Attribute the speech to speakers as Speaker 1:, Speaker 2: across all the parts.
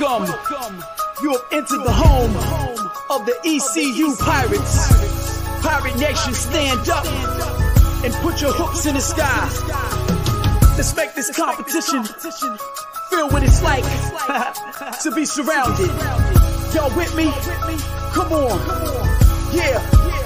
Speaker 1: Welcome. You have entered the home of the ECU Pirates. Pirate Nation, stand up and put your hooks in the sky. Let's make this competition feel what it's like to be surrounded. Y'all with me? Come on. Yeah,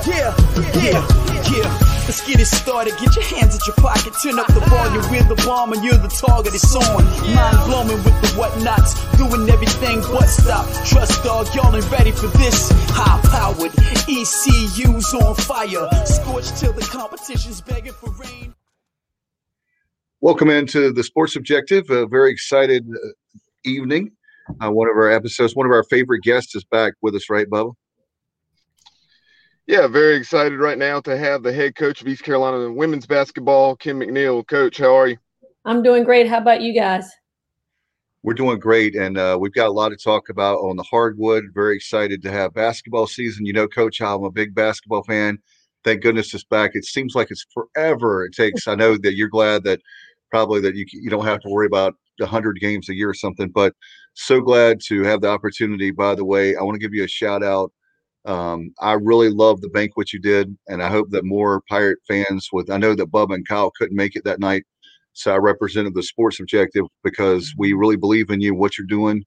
Speaker 1: yeah, yeah, yeah. Let's get it started. Get your hands at your pocket. Turn up the volume. We're the bomb and you're the target. It's on. Mind blowing with the whatnots. Doing everything but stop. Trust dog, y'all ain't ready for this. High powered. ECU's on fire. Scorched till the competition's begging for rain.
Speaker 2: Welcome into the Sports Objective. A very excited uh, evening. Uh, one of our episodes, one of our favorite guests is back with us, right, Bubba?
Speaker 3: Yeah, very excited right now to have the head coach of East Carolina women's basketball, Kim McNeill. Coach, how are you?
Speaker 4: I'm doing great. How about you guys?
Speaker 2: We're doing great, and uh, we've got a lot to talk about on the hardwood. Very excited to have basketball season. You know, Coach, how I'm a big basketball fan. Thank goodness it's back. It seems like it's forever it takes. I know that you're glad that probably that you you don't have to worry about 100 games a year or something, but so glad to have the opportunity. By the way, I want to give you a shout out um, I really love the banquet you did, and I hope that more Pirate fans with. I know that Bub and Kyle couldn't make it that night, so I represented the sports objective because we really believe in you, what you're doing,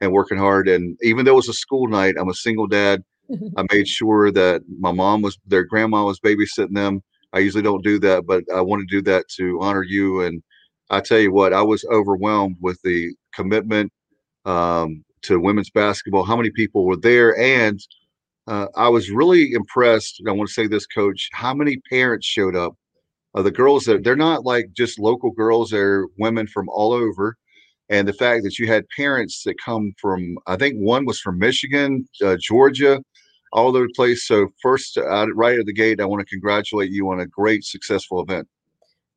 Speaker 2: and working hard. And even though it was a school night, I'm a single dad. I made sure that my mom was their grandma was babysitting them. I usually don't do that, but I want to do that to honor you. And I tell you what, I was overwhelmed with the commitment um, to women's basketball. How many people were there, and uh, I was really impressed. I want to say this, coach, how many parents showed up. Uh, the girls that they're not like just local girls, they're women from all over. And the fact that you had parents that come from, I think one was from Michigan, uh, Georgia, all over the place. So, first, uh, right at the gate, I want to congratulate you on a great, successful event.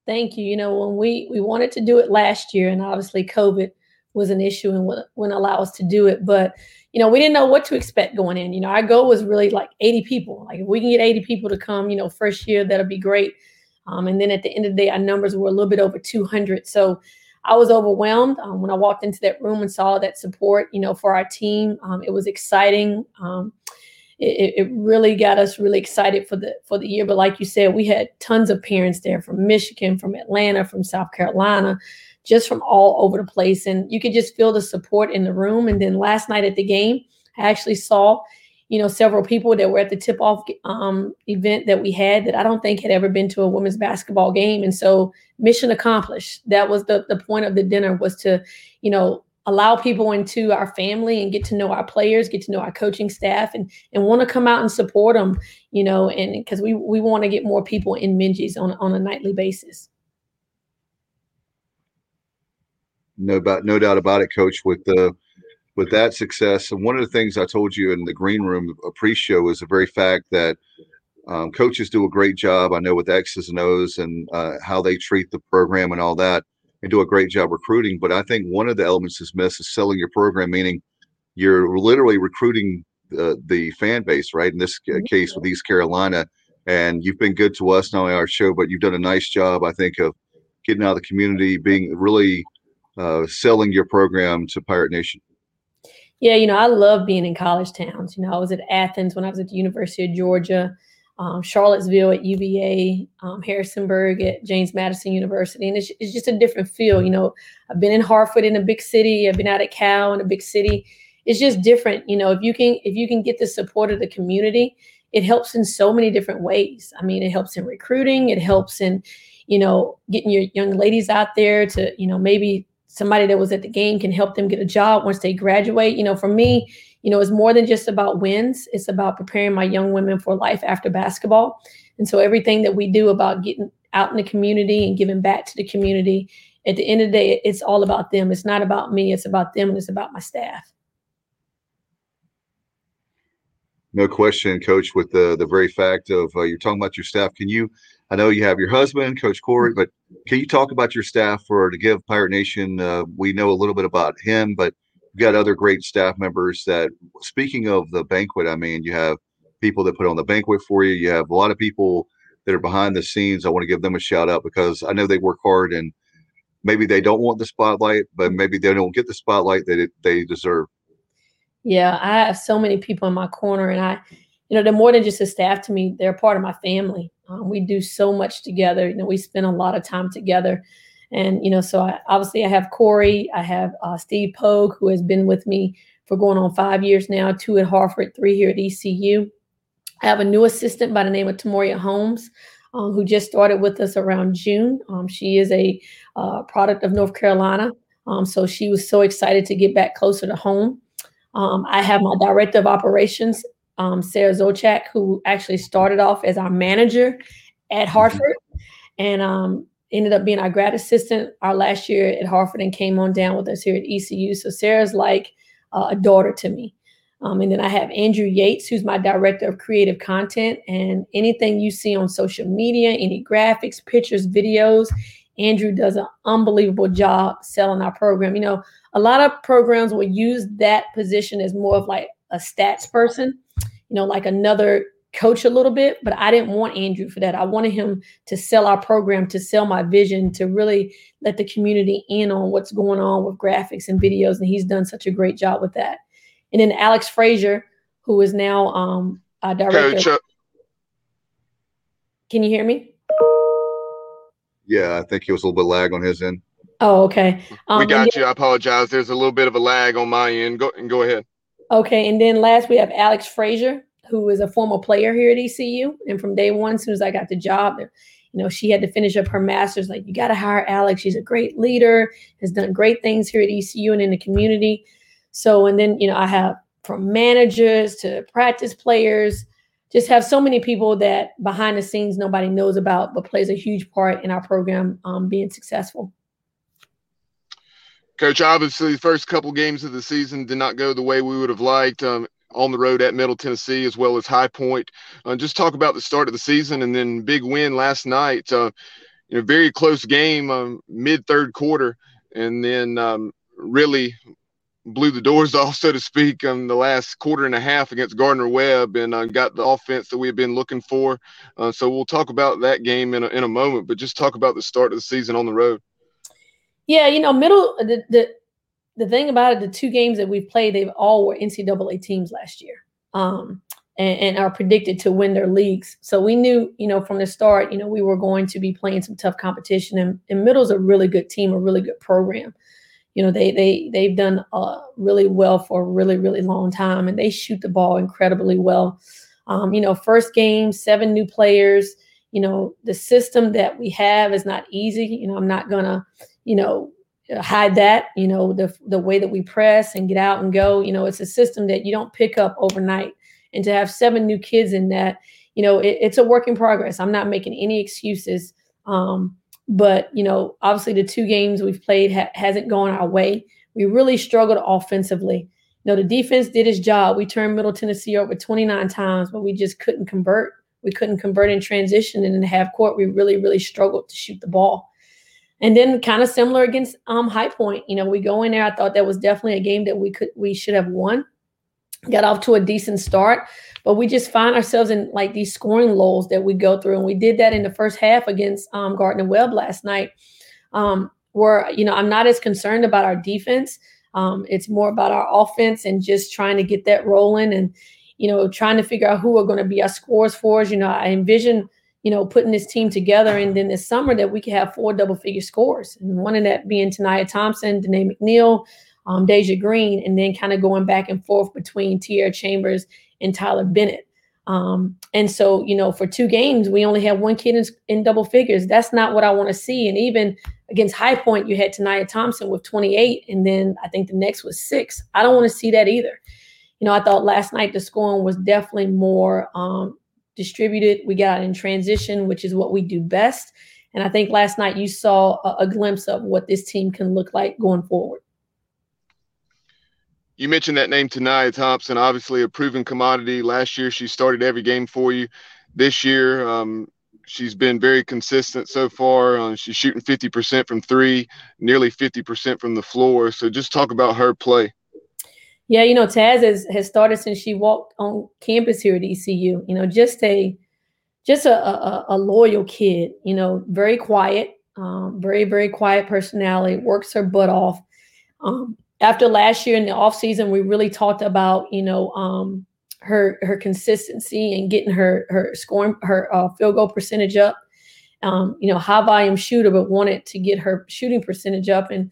Speaker 4: Thank you. You know, when we we wanted to do it last year, and obviously COVID was an issue and wouldn't allow us to do it, but you know, we didn't know what to expect going in. You know, our goal was really like 80 people. Like if we can get 80 people to come, you know, first year, that'll be great. Um, and then at the end of the day, our numbers were a little bit over 200. So I was overwhelmed um, when I walked into that room and saw that support, you know, for our team. Um, it was exciting. It, it, really got us really excited for the for the year. But like you said, we had tons of parents there from Michigan, from Atlanta, from South Carolina just from all over the place. And you could just feel the support in the room. And then last night at the game, I actually saw, you know, several people that were at the tip off um, event that we had that I don't think had ever been to a women's basketball game. And so mission accomplished. That was the, the point of the dinner was to, you know, allow people into our family and get to know our players, get to know our coaching staff and and want to come out and support them, you know, and because we we want to get more people in Minges on, on a nightly basis.
Speaker 2: no about no doubt about it, Coach. With the with that success, and one of the things I told you in the green room a pre-show is the very fact that um, coaches do a great job. I know with X's and O's and uh, how they treat the program and all that, and do a great job recruiting. But I think one of the elements is missed is selling your program, meaning you're literally recruiting the, the fan base, right? In this mm-hmm. case with East Carolina, and you've been good to us, not only our show, but you've done a nice job, I think, of getting out of the community, being really uh, selling your program to Pirate Nation?
Speaker 4: Yeah, you know, I love being in college towns. You know, I was at Athens when I was at the University of Georgia, um, Charlottesville at UVA, um, Harrisonburg at James Madison University, and it's, it's just a different feel. You know, I've been in Hartford in a big city. I've been out at Cal in a big city. It's just different. You know, if you can if you can get the support of the community, it helps in so many different ways. I mean, it helps in recruiting. It helps in, you know, getting your young ladies out there to, you know, maybe somebody that was at the game can help them get a job once they graduate. You know, for me, you know, it's more than just about wins. It's about preparing my young women for life after basketball. And so everything that we do about getting out in the community and giving back to the community, at the end of the day, it's all about them. It's not about me. It's about them and it's about my staff.
Speaker 2: No question, Coach. With the the very fact of uh, you're talking about your staff, can you I know you have your husband, Coach Corey, but can you talk about your staff for to give Pirate Nation? Uh, we know a little bit about him, but you've got other great staff members that. Speaking of the banquet, I mean, you have people that put on the banquet for you. You have a lot of people that are behind the scenes. I want to give them a shout out because I know they work hard and maybe they don't want the spotlight, but maybe they don't get the spotlight that it, they deserve.
Speaker 4: Yeah, I have so many people in my corner, and I, you know, they're more than just a staff to me. They're part of my family. Um, we do so much together. You know, we spend a lot of time together, and you know, so I, obviously I have Corey, I have uh, Steve Pogue, who has been with me for going on five years now, two at Hartford, three here at ECU. I have a new assistant by the name of Tamoria Holmes. Um, who just started with us around June. Um, she is a uh, product of North Carolina. Um, so she was so excited to get back closer to home. Um, I have my director of operations, um, Sarah Zochak, who actually started off as our manager at mm-hmm. Hartford and um, ended up being our grad assistant our last year at Hartford and came on down with us here at ECU. So Sarah's like uh, a daughter to me. Um, and then I have Andrew Yates, who's my director of creative content. And anything you see on social media, any graphics, pictures, videos, Andrew does an unbelievable job selling our program. You know, a lot of programs will use that position as more of like a stats person, you know, like another coach a little bit. But I didn't want Andrew for that. I wanted him to sell our program, to sell my vision, to really let the community in on what's going on with graphics and videos. And he's done such a great job with that and then Alex Frazier, who is now um, a director. Coach, uh, Can you hear me?
Speaker 2: Yeah, I think he was a little bit lag on his end.
Speaker 4: Oh, okay.
Speaker 3: Um, we got you. I apologize. There's a little bit of a lag on my end. Go and go ahead.
Speaker 4: Okay, and then last we have Alex Frazier, who is a former player here at ECU, and from day one, as soon as I got the job, you know, she had to finish up her master's. Like, you got to hire Alex. She's a great leader, has done great things here at ECU and in the community. So, and then, you know, I have from managers to practice players, just have so many people that behind the scenes nobody knows about, but plays a huge part in our program um, being successful.
Speaker 3: Coach, obviously, the first couple games of the season did not go the way we would have liked. Um, on the road at Middle Tennessee as well as High Point. Uh, just talk about the start of the season and then big win last night. Uh, you know, very close game, um, mid third quarter, and then um, really blew the doors off, so to speak, in the last quarter and a half against Gardner Webb and uh, got the offense that we have been looking for. Uh, so we'll talk about that game in a, in a moment, but just talk about the start of the season on the road.
Speaker 4: Yeah, you know, middle the the, the thing about it, the two games that we've played, they've all were NCAA teams last year. Um, and, and, are predicted to win their leagues. So we knew, you know, from the start, you know, we were going to be playing some tough competition. And, and Middle's a really good team, a really good program you know they they they've done uh, really well for a really really long time and they shoot the ball incredibly well um, you know first game seven new players you know the system that we have is not easy you know i'm not gonna you know hide that you know the the way that we press and get out and go you know it's a system that you don't pick up overnight and to have seven new kids in that you know it, it's a work in progress i'm not making any excuses um, but, you know, obviously the two games we've played ha- hasn't gone our way. We really struggled offensively. You know, the defense did its job. We turned Middle Tennessee over 29 times, but we just couldn't convert. We couldn't convert in transition. And in half court, we really, really struggled to shoot the ball. And then kind of similar against um, High Point. You know, we go in there. I thought that was definitely a game that we could we should have won. Got off to a decent start, but we just find ourselves in like these scoring lulls that we go through. And we did that in the first half against um, Gardner Webb last night, um, where, you know, I'm not as concerned about our defense. Um, it's more about our offense and just trying to get that rolling and, you know, trying to figure out who are going to be our scores for us. You know, I envision, you know, putting this team together and then this summer that we could have four double figure scores. And one of that being Tanaya Thompson, Danae McNeal, um, Deja Green, and then kind of going back and forth between Tierra Chambers and Tyler Bennett. Um, and so, you know, for two games, we only had one kid in, in double figures. That's not what I want to see. And even against High Point, you had Tanaya Thompson with 28, and then I think the next was six. I don't want to see that either. You know, I thought last night the scoring was definitely more um, distributed. We got in transition, which is what we do best. And I think last night you saw a, a glimpse of what this team can look like going forward
Speaker 3: you mentioned that name Tanaya Thompson, obviously a proven commodity. Last year, she started every game for you. This year, um, she's been very consistent so far. Uh, she's shooting 50% from three, nearly 50% from the floor. So just talk about her play.
Speaker 4: Yeah, you know, Taz has, has started since she walked on campus here at ECU. You know, just a just a, a, a loyal kid. You know, very quiet, Um, very, very quiet personality, works her butt off. Um, after last year in the off season, we really talked about, you know, um, her her consistency and getting her her scoring her uh, field goal percentage up. Um, you know, high volume shooter, but wanted to get her shooting percentage up. And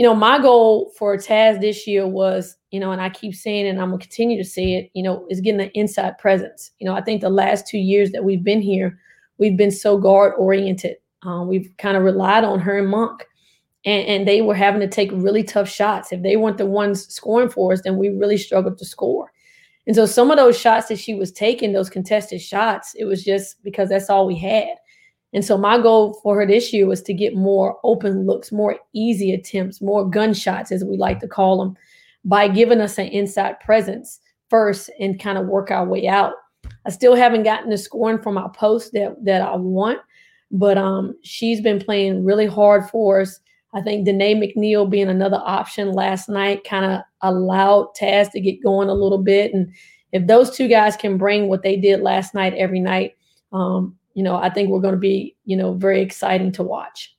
Speaker 4: you know, my goal for Taz this year was, you know, and I keep saying and I'm gonna continue to say it, you know, is getting an inside presence. You know, I think the last two years that we've been here, we've been so guard oriented. Um, we've kind of relied on her and Monk. And, and, they were having to take really tough shots. If they weren't the ones scoring for us, then we really struggled to score. And so some of those shots that she was taking, those contested shots, it was just because that's all we had. And so my goal for her this year was to get more open looks, more easy attempts, more gunshots, as we like to call them, by giving us an inside presence first and kind of work our way out. I still haven't gotten the scoring from my post that that I want, but um, she's been playing really hard for us. I think Danae McNeal being another option last night kind of allowed Taz to get going a little bit. And if those two guys can bring what they did last night every night, um, you know, I think we're going to be, you know, very exciting to watch.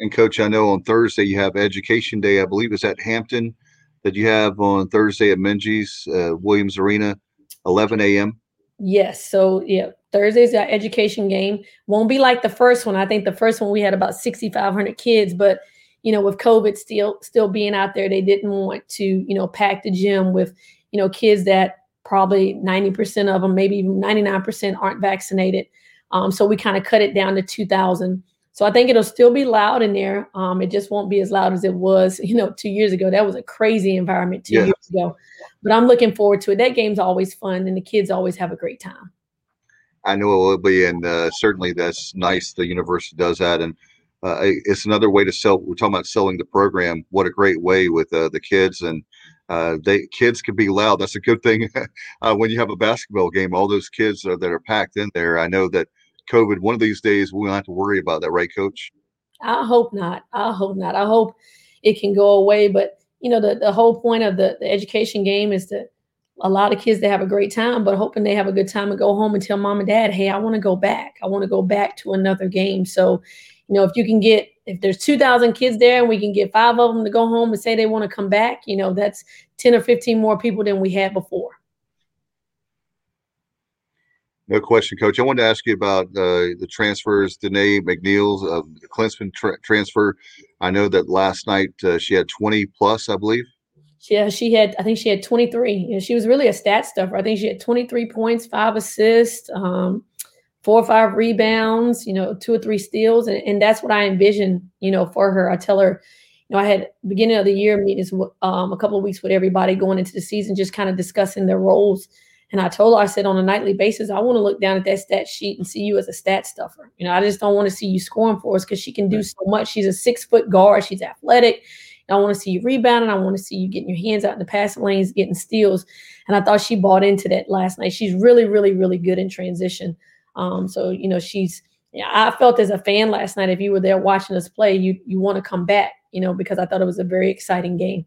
Speaker 2: And coach, I know on Thursday you have Education Day. I believe it's at Hampton that you have on Thursday at Minges uh, Williams Arena, 11 a.m.
Speaker 4: Yes. So yeah, Thursday's our education game. Won't be like the first one. I think the first one we had about 6,500 kids, but you know, with COVID still still being out there, they didn't want to, you know, pack the gym with, you know, kids that probably 90% of them, maybe even 99% aren't vaccinated. Um, so we kind of cut it down to 2,000. So I think it'll still be loud in there. Um, it just won't be as loud as it was, you know, two years ago. That was a crazy environment two yeah. years ago. But I'm looking forward to it. That game's always fun, and the kids always have a great time.
Speaker 2: I know it will be, and uh, certainly that's nice. The university does that, and uh, it's another way to sell. We're talking about selling the program. What a great way with uh, the kids, and uh, they kids can be loud. That's a good thing uh, when you have a basketball game. All those kids that are packed in there. I know that COVID. One of these days, we won't have to worry about that, right, Coach?
Speaker 4: I hope not. I hope not. I hope it can go away, but you know, the, the whole point of the, the education game is to a lot of kids they have a great time, but hoping they have a good time and go home and tell mom and dad, hey, I want to go back. I want to go back to another game. So, you know, if you can get if there's 2,000 kids there and we can get five of them to go home and say they want to come back, you know, that's 10 or 15 more people than we had before.
Speaker 2: No question, Coach. I wanted to ask you about uh, the transfers. Danae McNeal's uh, Clemson tra- transfer. I know that last night uh, she had 20 plus, I believe.
Speaker 4: Yeah, she had. I think she had 23. You know, she was really a stat stuffer. I think she had 23 points, five assists, um, four or five rebounds. You know, two or three steals, and, and that's what I envision. You know, for her. I tell her, you know, I had beginning of the year meetings um, a couple of weeks with everybody going into the season, just kind of discussing their roles and I told her, I said, on a nightly basis, I want to look down at that stat sheet and see you as a stat stuffer. You know, I just don't want to see you scoring for us because she can do so much. She's a six foot guard. She's athletic. I want to see you rebounding. I want to see you getting your hands out in the passing lanes, getting steals. And I thought she bought into that last night. She's really, really, really good in transition. Um, so you know, she's. Yeah, I felt as a fan last night. If you were there watching us play, you you want to come back. You know, because I thought it was a very exciting game.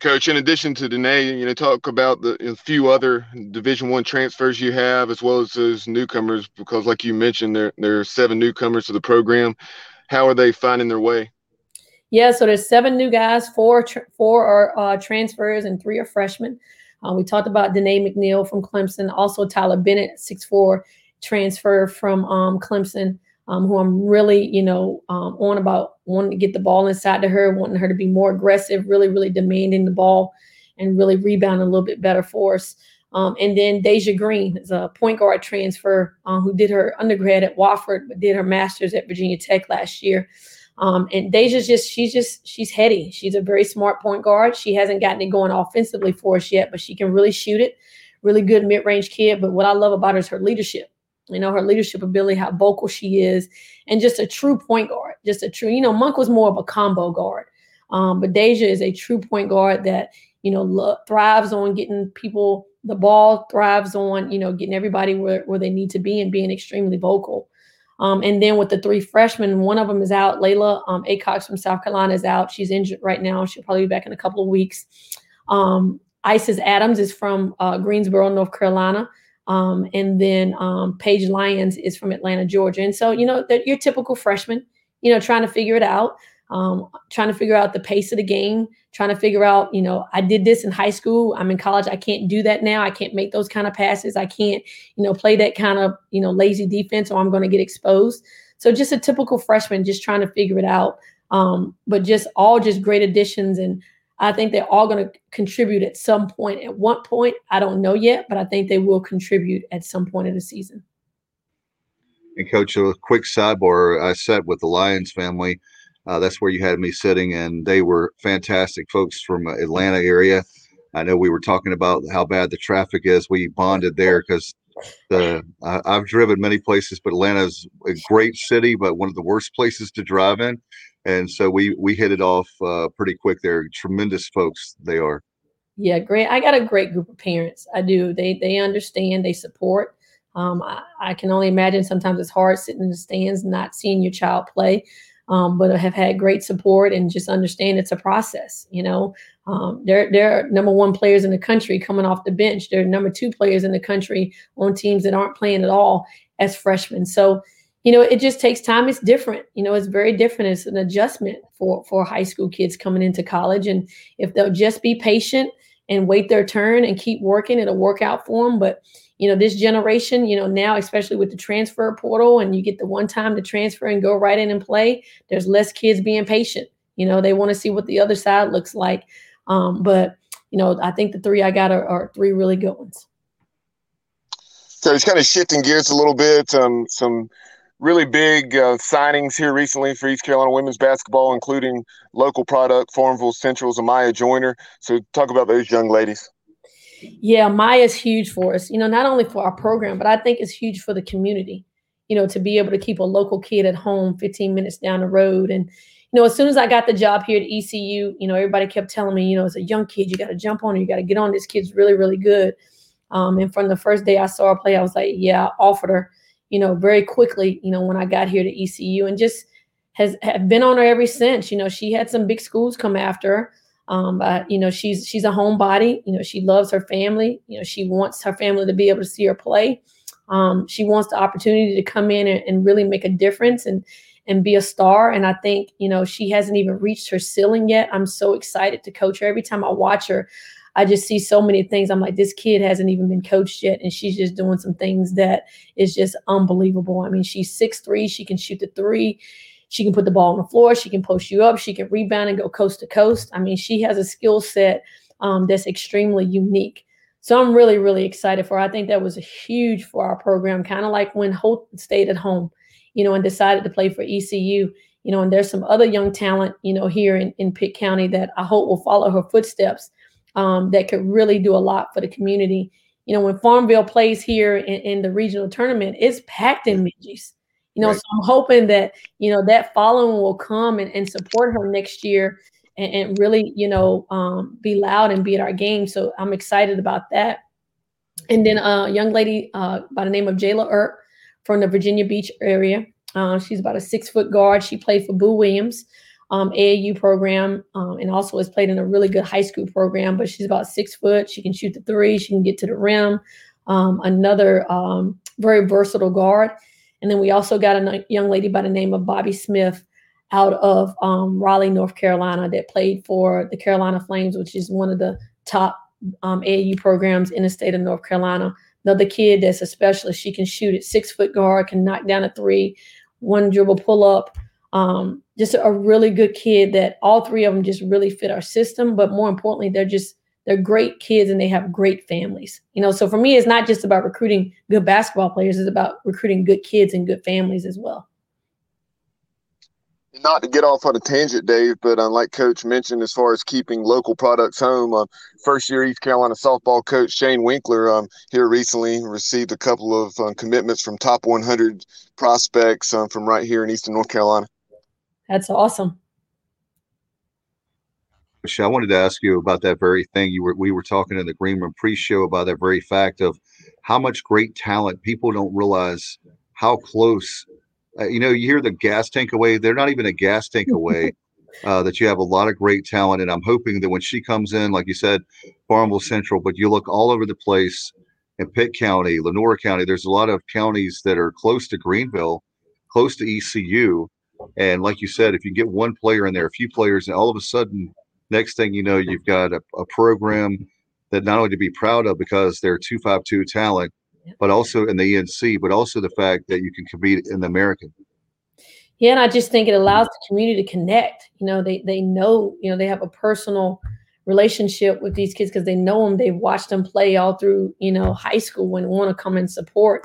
Speaker 3: Coach, in addition to Danae, you know, talk about the a few other Division One transfers you have, as well as those newcomers, because like you mentioned, there there are seven newcomers to the program. How are they finding their way?
Speaker 4: Yeah, so there's seven new guys, four four are uh, transfers, and three are freshmen. Uh, we talked about Danae McNeal from Clemson, also Tyler Bennett, six four transfer from um, Clemson um, who I'm really, you know, um, on about wanting to get the ball inside to her, wanting her to be more aggressive, really, really demanding the ball and really rebound a little bit better for us. Um, and then Deja Green is a point guard transfer uh, who did her undergrad at Wofford, but did her master's at Virginia Tech last year. Um, and Deja's just, she's just, she's heady. She's a very smart point guard. She hasn't gotten it going offensively for us yet, but she can really shoot it. Really good mid range kid. But what I love about her is her leadership you know, her leadership ability, how vocal she is, and just a true point guard. Just a true, you know, Monk was more of a combo guard. Um, but Deja is a true point guard that, you know, lo- thrives on getting people the ball, thrives on, you know, getting everybody where, where they need to be and being extremely vocal. Um, and then with the three freshmen, one of them is out. Layla um, Acox from South Carolina is out. She's injured right now. She'll probably be back in a couple of weeks. Um, Isis Adams is from uh, Greensboro, North Carolina. Um, and then um, Paige Lyons is from Atlanta, Georgia. And so, you know, your typical freshman, you know, trying to figure it out, um, trying to figure out the pace of the game, trying to figure out, you know, I did this in high school. I'm in college. I can't do that now. I can't make those kind of passes. I can't, you know, play that kind of, you know, lazy defense or I'm going to get exposed. So just a typical freshman, just trying to figure it out. Um, but just all just great additions. And I think they're all going to contribute at some point. At one point, I don't know yet, but I think they will contribute at some point in the season.
Speaker 2: And coach, a quick sidebar. I sat with the Lyons family. Uh, that's where you had me sitting, and they were fantastic folks from Atlanta area. I know we were talking about how bad the traffic is. We bonded there because the uh, I've driven many places, but Atlanta is a great city, but one of the worst places to drive in and so we we hit it off uh, pretty quick. They're tremendous folks. They are.
Speaker 4: Yeah, great. I got a great group of parents. I do. They they understand. They support. Um, I, I, can only imagine sometimes it's hard sitting in the stands not seeing your child play. Um, but have had great support and just understand it's a process. You know, um, they're they're number one players in the country coming off the bench. They're number two players in the country on teams that aren't playing at all as freshmen. So you know, it just takes time. It's different. You know, it's very different. It's an adjustment for for high school kids coming into college, and if they'll just be patient and wait their turn and keep working, it'll work out for them. But you know, this generation, you know, now especially with the transfer portal, and you get the one time to transfer and go right in and play. There's less kids being patient. You know, they want to see what the other side looks like. Um, but you know, I think the three I got are, are three really good ones.
Speaker 3: So it's kind of shifting gears a little bit. Um, some really big uh, signings here recently for East Carolina women's basketball, including local product Farmville Central's Amaya Joyner. So talk about those young ladies.
Speaker 4: Yeah, Maya's huge for us. You know, not only for our program, but I think it's huge for the community. You know, to be able to keep a local kid at home 15 minutes down the road. And, you know, as soon as I got the job here at ECU, you know, everybody kept telling me, you know, as a young kid, you got to jump on, you got to get on. This kid's really, really good. Um, and from the first day I saw her play, I was like, yeah, I offered her you know, very quickly, you know, when I got here to ECU and just has have been on her ever since. You know, she had some big schools come after her. Um, but you know, she's she's a homebody. You know, she loves her family. You know, she wants her family to be able to see her play. Um, she wants the opportunity to come in and, and really make a difference and and be a star. And I think, you know, she hasn't even reached her ceiling yet. I'm so excited to coach her. Every time I watch her, I just see so many things. I'm like, this kid hasn't even been coached yet, and she's just doing some things that is just unbelievable. I mean, she's six three. She can shoot the three. She can put the ball on the floor. She can post you up. She can rebound and go coast to coast. I mean, she has a skill set um, that's extremely unique. So I'm really, really excited for her. I think that was huge for our program, kind of like when Holt stayed at home, you know, and decided to play for ECU. You know, and there's some other young talent, you know, here in, in Pitt County that I hope will follow her footsteps um, that could really do a lot for the community. You know, when Farmville plays here in, in the regional tournament, it's packed in Minges. You know, right. so I'm hoping that, you know, that following will come and, and support her next year and, and really, you know, um, be loud and be at our game. So I'm excited about that. And then a young lady uh, by the name of Jayla Earp from the Virginia Beach area. Uh, she's about a six foot guard. She played for Boo Williams um, AAU program um, and also has played in a really good high school program. But she's about six foot. She can shoot the three. She can get to the rim. Um, another um, very versatile guard. And then we also got a young lady by the name of Bobby Smith out of um, Raleigh, North Carolina, that played for the Carolina Flames, which is one of the top um, AAU programs in the state of North Carolina. Another kid that's a specialist. She can shoot at six foot guard, can knock down a three, one dribble pull up. Um, just a really good kid that all three of them just really fit our system. But more importantly, they're just they're great kids and they have great families. You know, so for me, it's not just about recruiting good basketball players; it's about recruiting good kids and good families as well.
Speaker 3: Not to get off on a tangent, Dave, but uh, like Coach mentioned, as far as keeping local products home, uh, first year East Carolina softball coach Shane Winkler um, here recently received a couple of um, commitments from top 100 prospects um, from right here in Eastern North Carolina
Speaker 4: that's awesome.
Speaker 2: I wanted to ask you about that very thing. You were we were talking in the green room pre-show about that very fact of how much great talent people don't realize how close. Uh, you know, you hear the gas tank away. They're not even a gas tank away. Uh, that you have a lot of great talent, and I'm hoping that when she comes in, like you said, Farmville Central, but you look all over the place, in Pitt County, Lenoir County. There's a lot of counties that are close to Greenville, close to ECU. And like you said, if you get one player in there, a few players, and all of a sudden, next thing you know, you've got a, a program that not only to be proud of because they're 252 talent, but also in the ENC, but also the fact that you can compete in the American.
Speaker 4: Yeah, and I just think it allows the community to connect. You know, they they know, you know, they have a personal relationship with these kids because they know them. They've watched them play all through, you know, high school and want to come and support.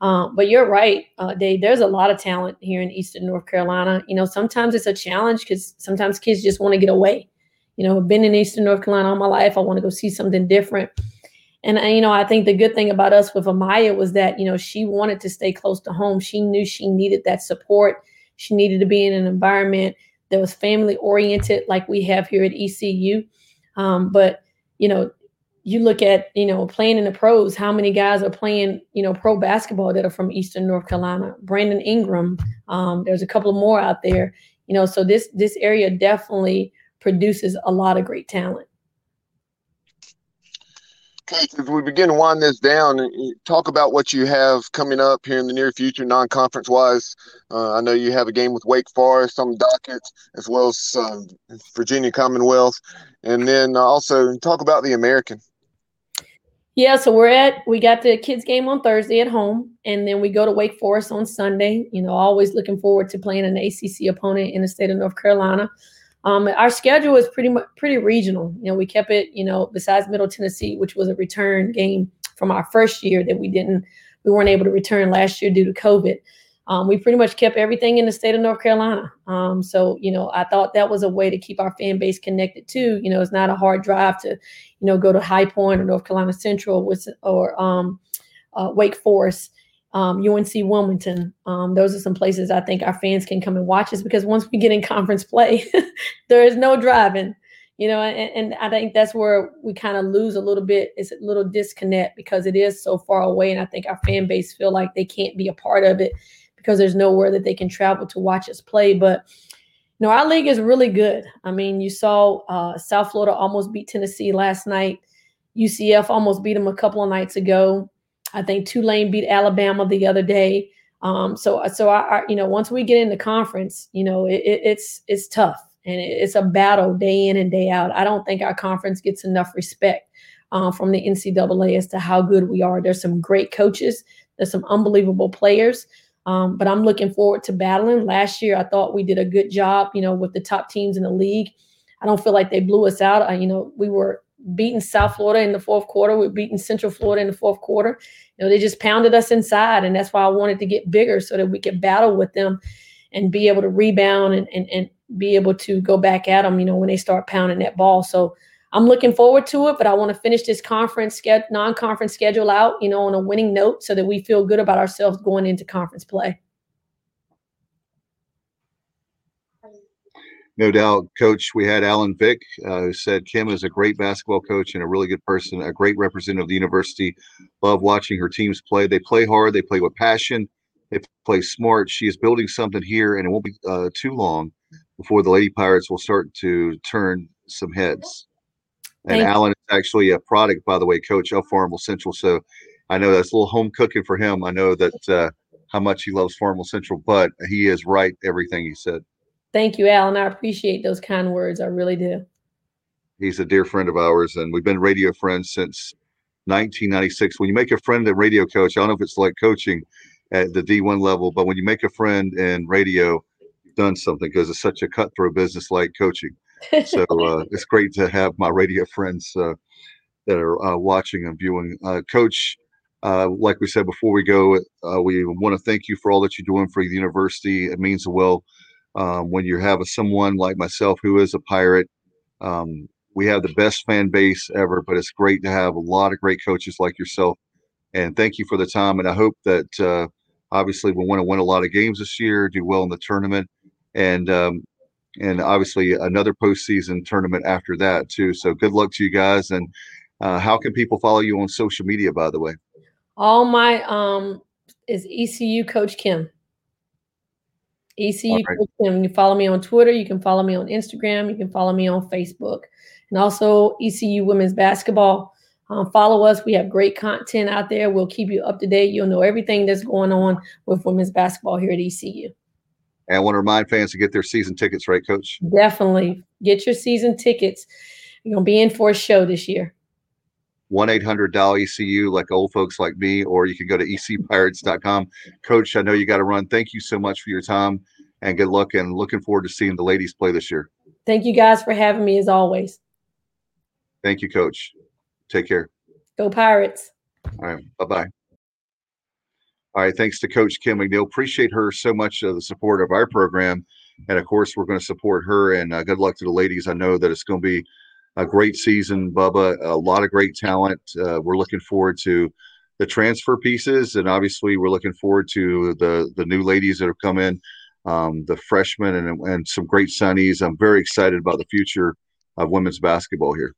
Speaker 4: Um, but you're right, uh, Dave. There's a lot of talent here in Eastern North Carolina. You know, sometimes it's a challenge because sometimes kids just want to get away. You know, been in Eastern North Carolina all my life. I want to go see something different. And, you know, I think the good thing about us with Amaya was that, you know, she wanted to stay close to home. She knew she needed that support. She needed to be in an environment that was family oriented, like we have here at ECU. Um, but, you know, you look at, you know, playing in the pros, how many guys are playing, you know, pro basketball that are from Eastern North Carolina? Brandon Ingram. Um, there's a couple more out there, you know, so this this area definitely produces a lot of great talent.
Speaker 3: Coach, as we begin to wind this down, talk about what you have coming up here in the near future, non-conference wise. Uh, I know you have a game with Wake Forest on docket, as well as uh, Virginia Commonwealth, and then also talk about the American.
Speaker 4: Yeah, so we're at we got the kids game on Thursday at home, and then we go to Wake Forest on Sunday. You know, always looking forward to playing an ACC opponent in the state of North Carolina. Um, our schedule is pretty much pretty regional. You know, we kept it, you know, besides Middle Tennessee, which was a return game from our first year that we didn't, we weren't able to return last year due to COVID. Um, we pretty much kept everything in the state of North Carolina. Um, so, you know, I thought that was a way to keep our fan base connected too. You know, it's not a hard drive to, you know, go to High Point or North Carolina Central with, or um, uh, Wake Forest um, UNC Wilmington. Um, those are some places I think our fans can come and watch us because once we get in conference play, there is no driving, you know, and, and I think that's where we kind of lose a little bit. It's a little disconnect because it is so far away, and I think our fan base feel like they can't be a part of it because there's nowhere that they can travel to watch us play. But you know, our league is really good. I mean, you saw uh, South Florida almost beat Tennessee last night. UCF almost beat them a couple of nights ago. I think Tulane beat Alabama the other day. Um, so so I, I, you know once we get into the conference, you know it, it, it's it's tough and it, it's a battle day in and day out. I don't think our conference gets enough respect uh, from the NCAA as to how good we are. There's some great coaches. There's some unbelievable players. Um, but I'm looking forward to battling. Last year, I thought we did a good job, you know, with the top teams in the league. I don't feel like they blew us out. I, you know, we were beating South Florida in the fourth quarter. We're beating Central Florida in the fourth quarter. You know, they just pounded us inside, and that's why I wanted to get bigger so that we could battle with them and be able to rebound and and, and be able to go back at them. You know, when they start pounding that ball. So I'm looking forward to it, but I want to finish this conference non-conference schedule out, you know, on a winning note, so that we feel good about ourselves going into conference play.
Speaker 2: No doubt, Coach. We had Alan Vick, uh, who said Kim is a great basketball coach and a really good person, a great representative of the university. Love watching her teams play. They play hard. They play with passion. They play smart. She is building something here, and it won't be uh, too long before the Lady Pirates will start to turn some heads. And Thank Alan is actually a product, by the way, coach of Farmville Central. So I know that's a little home cooking for him. I know that uh, how much he loves Farmville Central, but he is right everything he said.
Speaker 4: Thank you, Alan. I appreciate those kind words. I really do.
Speaker 2: He's a dear friend of ours, and we've been radio friends since 1996. When you make a friend at radio coach, I don't know if it's like coaching at the D1 level, but when you make a friend in radio, you've done something because it's such a cutthroat business like coaching. So uh, it's great to have my radio friends uh, that are uh, watching and viewing. Uh, Coach, uh, like we said before we go, uh, we want to thank you for all that you're doing for the university. It means the well um, when you have a, someone like myself who is a pirate. Um, we have the best fan base ever, but it's great to have a lot of great coaches like yourself. And thank you for the time. And I hope that uh, obviously we want to win a lot of games this year, do well in the tournament, and um, and obviously another postseason tournament after that too. So good luck to you guys. And uh, how can people follow you on social media, by the way?
Speaker 4: All my um is ECU Coach Kim. ECU right. You can follow me on Twitter. You can follow me on Instagram. You can follow me on Facebook. And also ECU Women's Basketball. Um, follow us. We have great content out there. We'll keep you up to date. You'll know everything that's going on with women's basketball here at ECU.
Speaker 2: And I want to remind fans to get their season tickets, right, Coach?
Speaker 4: Definitely. Get your season tickets. You're going to be in for a show this year.
Speaker 2: 1 800 dial ECU, like old folks like me, or you can go to ecpirates.com. Coach, I know you got to run. Thank you so much for your time and good luck. And looking forward to seeing the ladies play this year.
Speaker 4: Thank you guys for having me as always.
Speaker 2: Thank you, Coach. Take care.
Speaker 4: Go Pirates.
Speaker 2: All right. Bye bye. All right. Thanks to Coach Kim McNeill. Appreciate her so much of the support of our program. And of course, we're going to support her. And uh, good luck to the ladies. I know that it's going to be a great season, Bubba. A lot of great talent. Uh, we're looking forward to the transfer pieces, and obviously, we're looking forward to the the new ladies that have come in, um, the freshmen, and and some great sunnies. I'm very excited about the future of women's basketball here.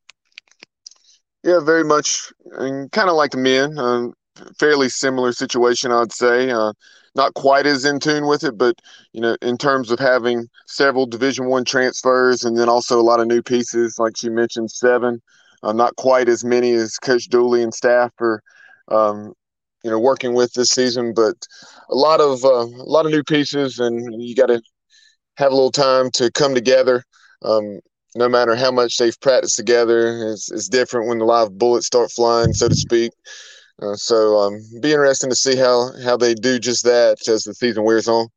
Speaker 3: Yeah, very much, and kind of like the men. Um, fairly similar situation, I'd say. Uh, not quite as in tune with it, but you know, in terms of having several Division One transfers and then also a lot of new pieces, like she mentioned, seven. Uh, not quite as many as Coach Dooley and staff are, um, you know, working with this season, but a lot of uh, a lot of new pieces, and you got to have a little time to come together. Um, no matter how much they've practiced together, it's, it's different when the live bullets start flying, so to speak. Uh, so um, be interesting to see how how they do just that as the season wears on.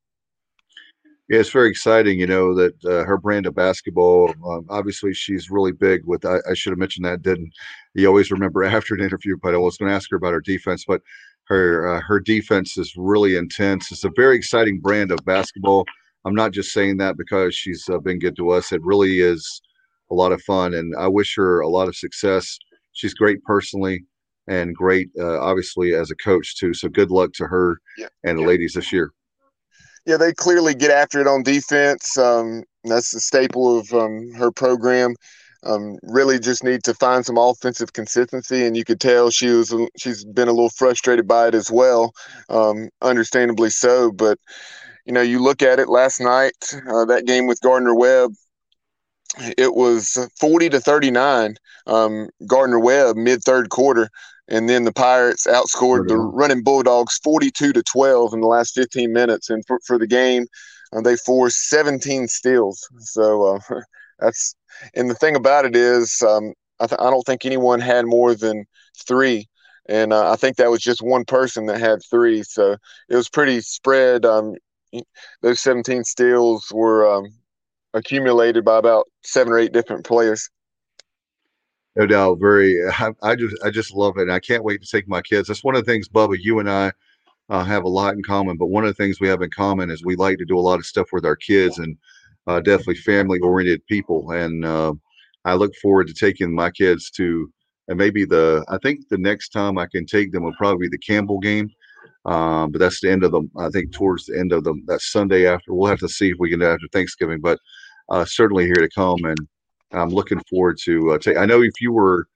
Speaker 2: Yeah, it's very exciting. You know that uh, her brand of basketball. Um, obviously, she's really big. With I, I, should have mentioned that. Didn't you always remember after an interview? But I was going to ask her about her defense. But her uh, her defense is really intense. It's a very exciting brand of basketball. I'm not just saying that because she's uh, been good to us. It really is a lot of fun, and I wish her a lot of success. She's great personally and great, uh, obviously, as a coach too. So good luck to her yeah. and the yeah. ladies this year.
Speaker 3: Yeah, they clearly get after it on defense. Um, that's the staple of um, her program. Um, really just need to find some offensive consistency, and you could tell she was she's been a little frustrated by it as well, um, understandably so. But you know, you look at it last night, uh, that game with Gardner Webb, it was 40 to 39 um, gardner webb mid third quarter and then the Pirates outscored the running Bulldogs 42 to 12 in the last 15 minutes. And for, for the game, uh, they forced 17 steals. So uh, that's and the thing about it is, um, I, th- I, don't think anyone had more than three. And uh, I think that was just one person that had three. So it was pretty spread. Um, those 17 steals were um, accumulated by about seven or eight different players
Speaker 2: no doubt very I, I, just i just love it and i can't wait to take my kids. That's one of the things bubba you and i uh, have a lot in common but one of the things we have in common is we like to do a lot of stuff with our kids and uh, definitely family oriented people and uh, i look forward to taking my kids to and maybe the i think the next time i can take them will probably be the campbell game um, but that's the end of the i think towards the end of the that sunday after we'll have to see if we can do after thanksgiving but uh, certainly here to come and I'm looking forward to. Uh, take, I know if you were,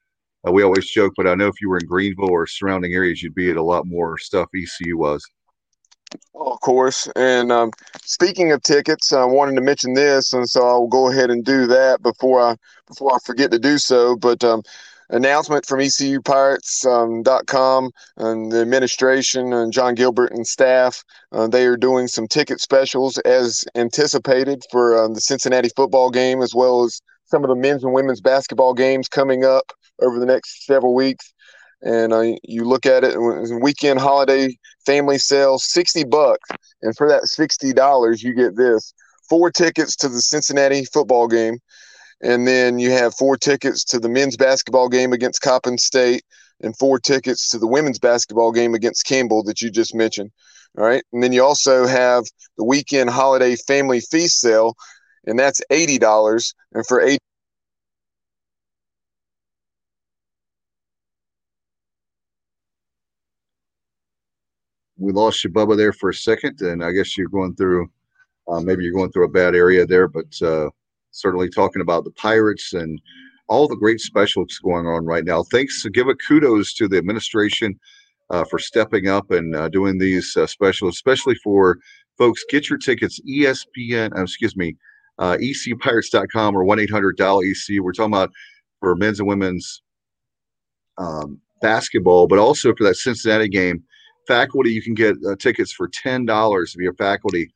Speaker 2: uh, we always joke, but I know if you were in Greenville or surrounding areas, you'd be at a lot more stuff ECU was.
Speaker 3: Oh, of course. And um, speaking of tickets, I wanted to mention this, and so I'll go ahead and do that before I before I forget to do so. But um, announcement from ECUPirates.com um, and the administration and Jon Gilbert and staff. Uh, they are doing some ticket specials as anticipated for um, the Cincinnati football game as well as some of the men's and women's basketball games coming up over the next several weeks. And uh, you look at it, weekend holiday family sale, 60 bucks. And for that $60, you get this four tickets to the Cincinnati football game. And then you have four tickets to the men's basketball game against Coppin State and four tickets to the women's basketball game against Campbell that you just mentioned. All right. And then you also have the weekend holiday family feast sale and that's eighty dollars. And for eight.
Speaker 2: We lost you, Bubba, there for a second, and I guess you're going through, uh, maybe you're going through a bad area there, but uh, certainly talking about the Pirates and all the great specials going on right now. Thanks, give a kudos to the administration uh, for stepping up and uh, doing these uh, specials, especially for folks. Get your tickets, ESPN, uh, excuse me, uh, ecupirates.com or 1 800 dial EC. We're talking about for men's and women's um, basketball, but also for that Cincinnati game. Faculty, you can get uh, tickets for ten dollars if you're faculty.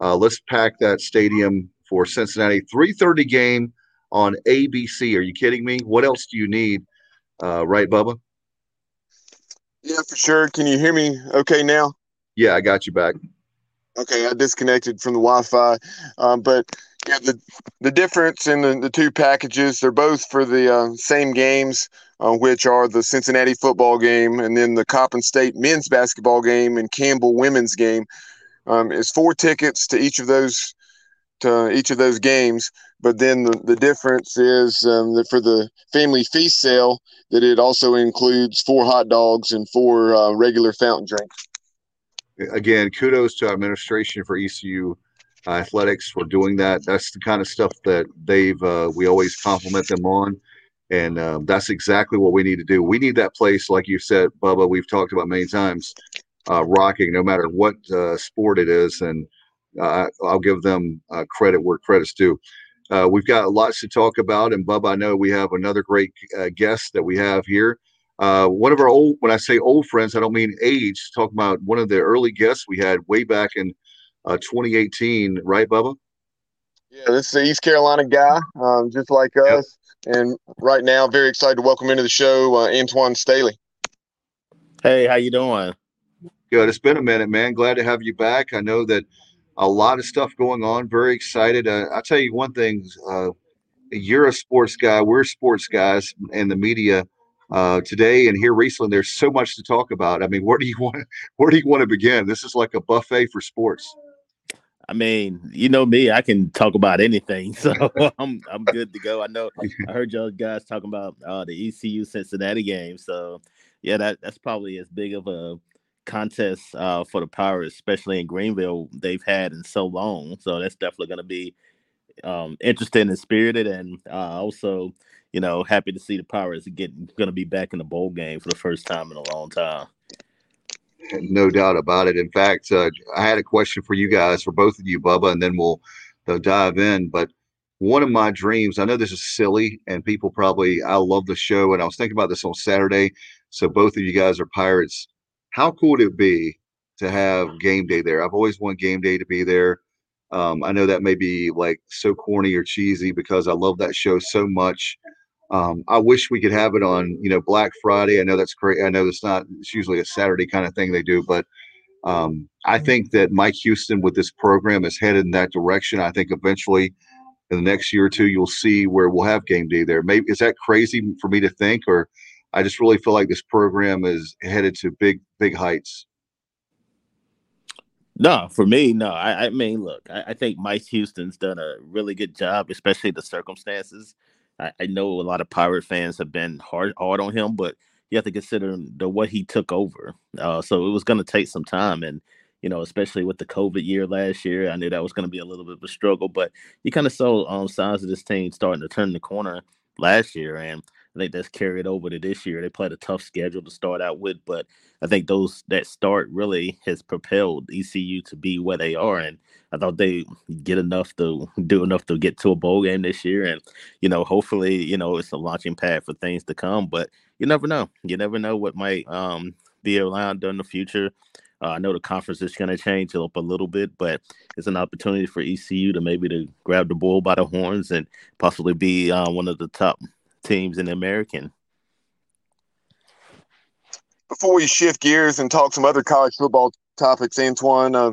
Speaker 2: Uh, let's pack that stadium for Cincinnati. Three thirty game on ABC. Are you kidding me? What else do you need? Uh, right, Bubba?
Speaker 3: Yeah, for sure. Can you hear me okay now?
Speaker 2: Yeah, I got you back.
Speaker 3: Okay, I disconnected from the Wi-Fi, um, but yeah, the the difference in the, the two packages, they're both for the uh, same games, uh, which are the Cincinnati football game and then the Coppin State men's basketball game and Campbell women's game. Um, four tickets to each of those to each of those games, but then the, the difference is um, that for the family feast sale that it also includes four hot dogs and four uh, regular fountain drinks.
Speaker 2: Again, kudos to administration for ECU athletics for doing that. That's the kind of stuff that they've uh, we always compliment them on, and um, that's exactly what we need to do. We need that place, like you said, Bubba. We've talked about many times, uh, rocking no matter what uh, sport it is, and uh, I'll give them uh, credit where credit's due. we've got lots to talk about, and Bubba, I know we have another great guest that we have here. one of our old, when I say old friends, I don't mean age. Talking about one of the early guests we had way back in uh, 2018, right, Bubba?
Speaker 3: Yeah, this is the East Carolina guy, um, just like us. Yep. And right now, very excited to welcome into the show uh, Antwan Staley.
Speaker 5: Hey, how you doing?
Speaker 2: Good. It's been a minute, man. Glad to have you back. I know that a lot of stuff going on. Very excited. Uh, I'll tell you one thing. Uh, you're a sports guy. We're sports guys in the media uh, today and here recently. There's so much to talk about. I mean, where do you want? Where do you want to begin? This is like a buffet for sports.
Speaker 5: I mean, you know me, I can talk about anything, so I'm I'm good to go. I know I heard y'all guys talking about uh, the ECU Cincinnati game, so yeah, that that's probably as big of a contest uh, for the Pirates, especially in Greenville, they've had in so long. So that's definitely going to be um, interesting and spirited, and uh, also, you know, happy to see the Pirates getting going to be back in the bowl game for the first time in a long time.
Speaker 2: No doubt about it. In fact, uh, I had a question for you guys, for both of you, Bubba, and then we'll, we'll dive in. But one of my dreams, I know this is silly, and people probably, I love the show, and I was thinking about this on Saturday. So both of you guys are Pirates. How cool would it be to have game day there? I've always wanted game day to be there. Um, I know that may be like so corny or cheesy because I love that show so much. Um, I wish we could have it on, you know, Black Friday. I know that's great. I know it's not. It's usually a Saturday kind of thing they do, but um, I think that Mike Houston with this program is headed in that direction. I think eventually, in the next year or two, you'll see where we'll have game day there. Maybe is that crazy for me to think, or I just really feel like this program is headed to big, big heights.
Speaker 5: No, for me, no. I, I mean, look, I, I, think Mike Houston's done a really good job, especially the circumstances I, I know a lot of Pirate fans have been hard hard on him, but you have to consider the what he took over. Uh, so it was going to take some time, and you know, especially with the COVID year last year, I knew that was going to be a little bit of a struggle. But you kind of saw um, signs of this team starting to turn the corner last year, and I think that's carried over to this year. They played a tough schedule to start out with, but I think those that start really has propelled ECU to be where they are. And I thought they get enough to do enough to get to a bowl game this year. And, you know, hopefully, you know, it's a launching pad for things to come. But you never know. You never know what might um, be around in the future. Uh, I know the conference is going to change up a little bit, but it's an opportunity for ECU to maybe to grab the bull by the horns and possibly be uh, one of the top teams in the American.
Speaker 3: Before we shift gears and talk some other college football topics, Antwan, uh,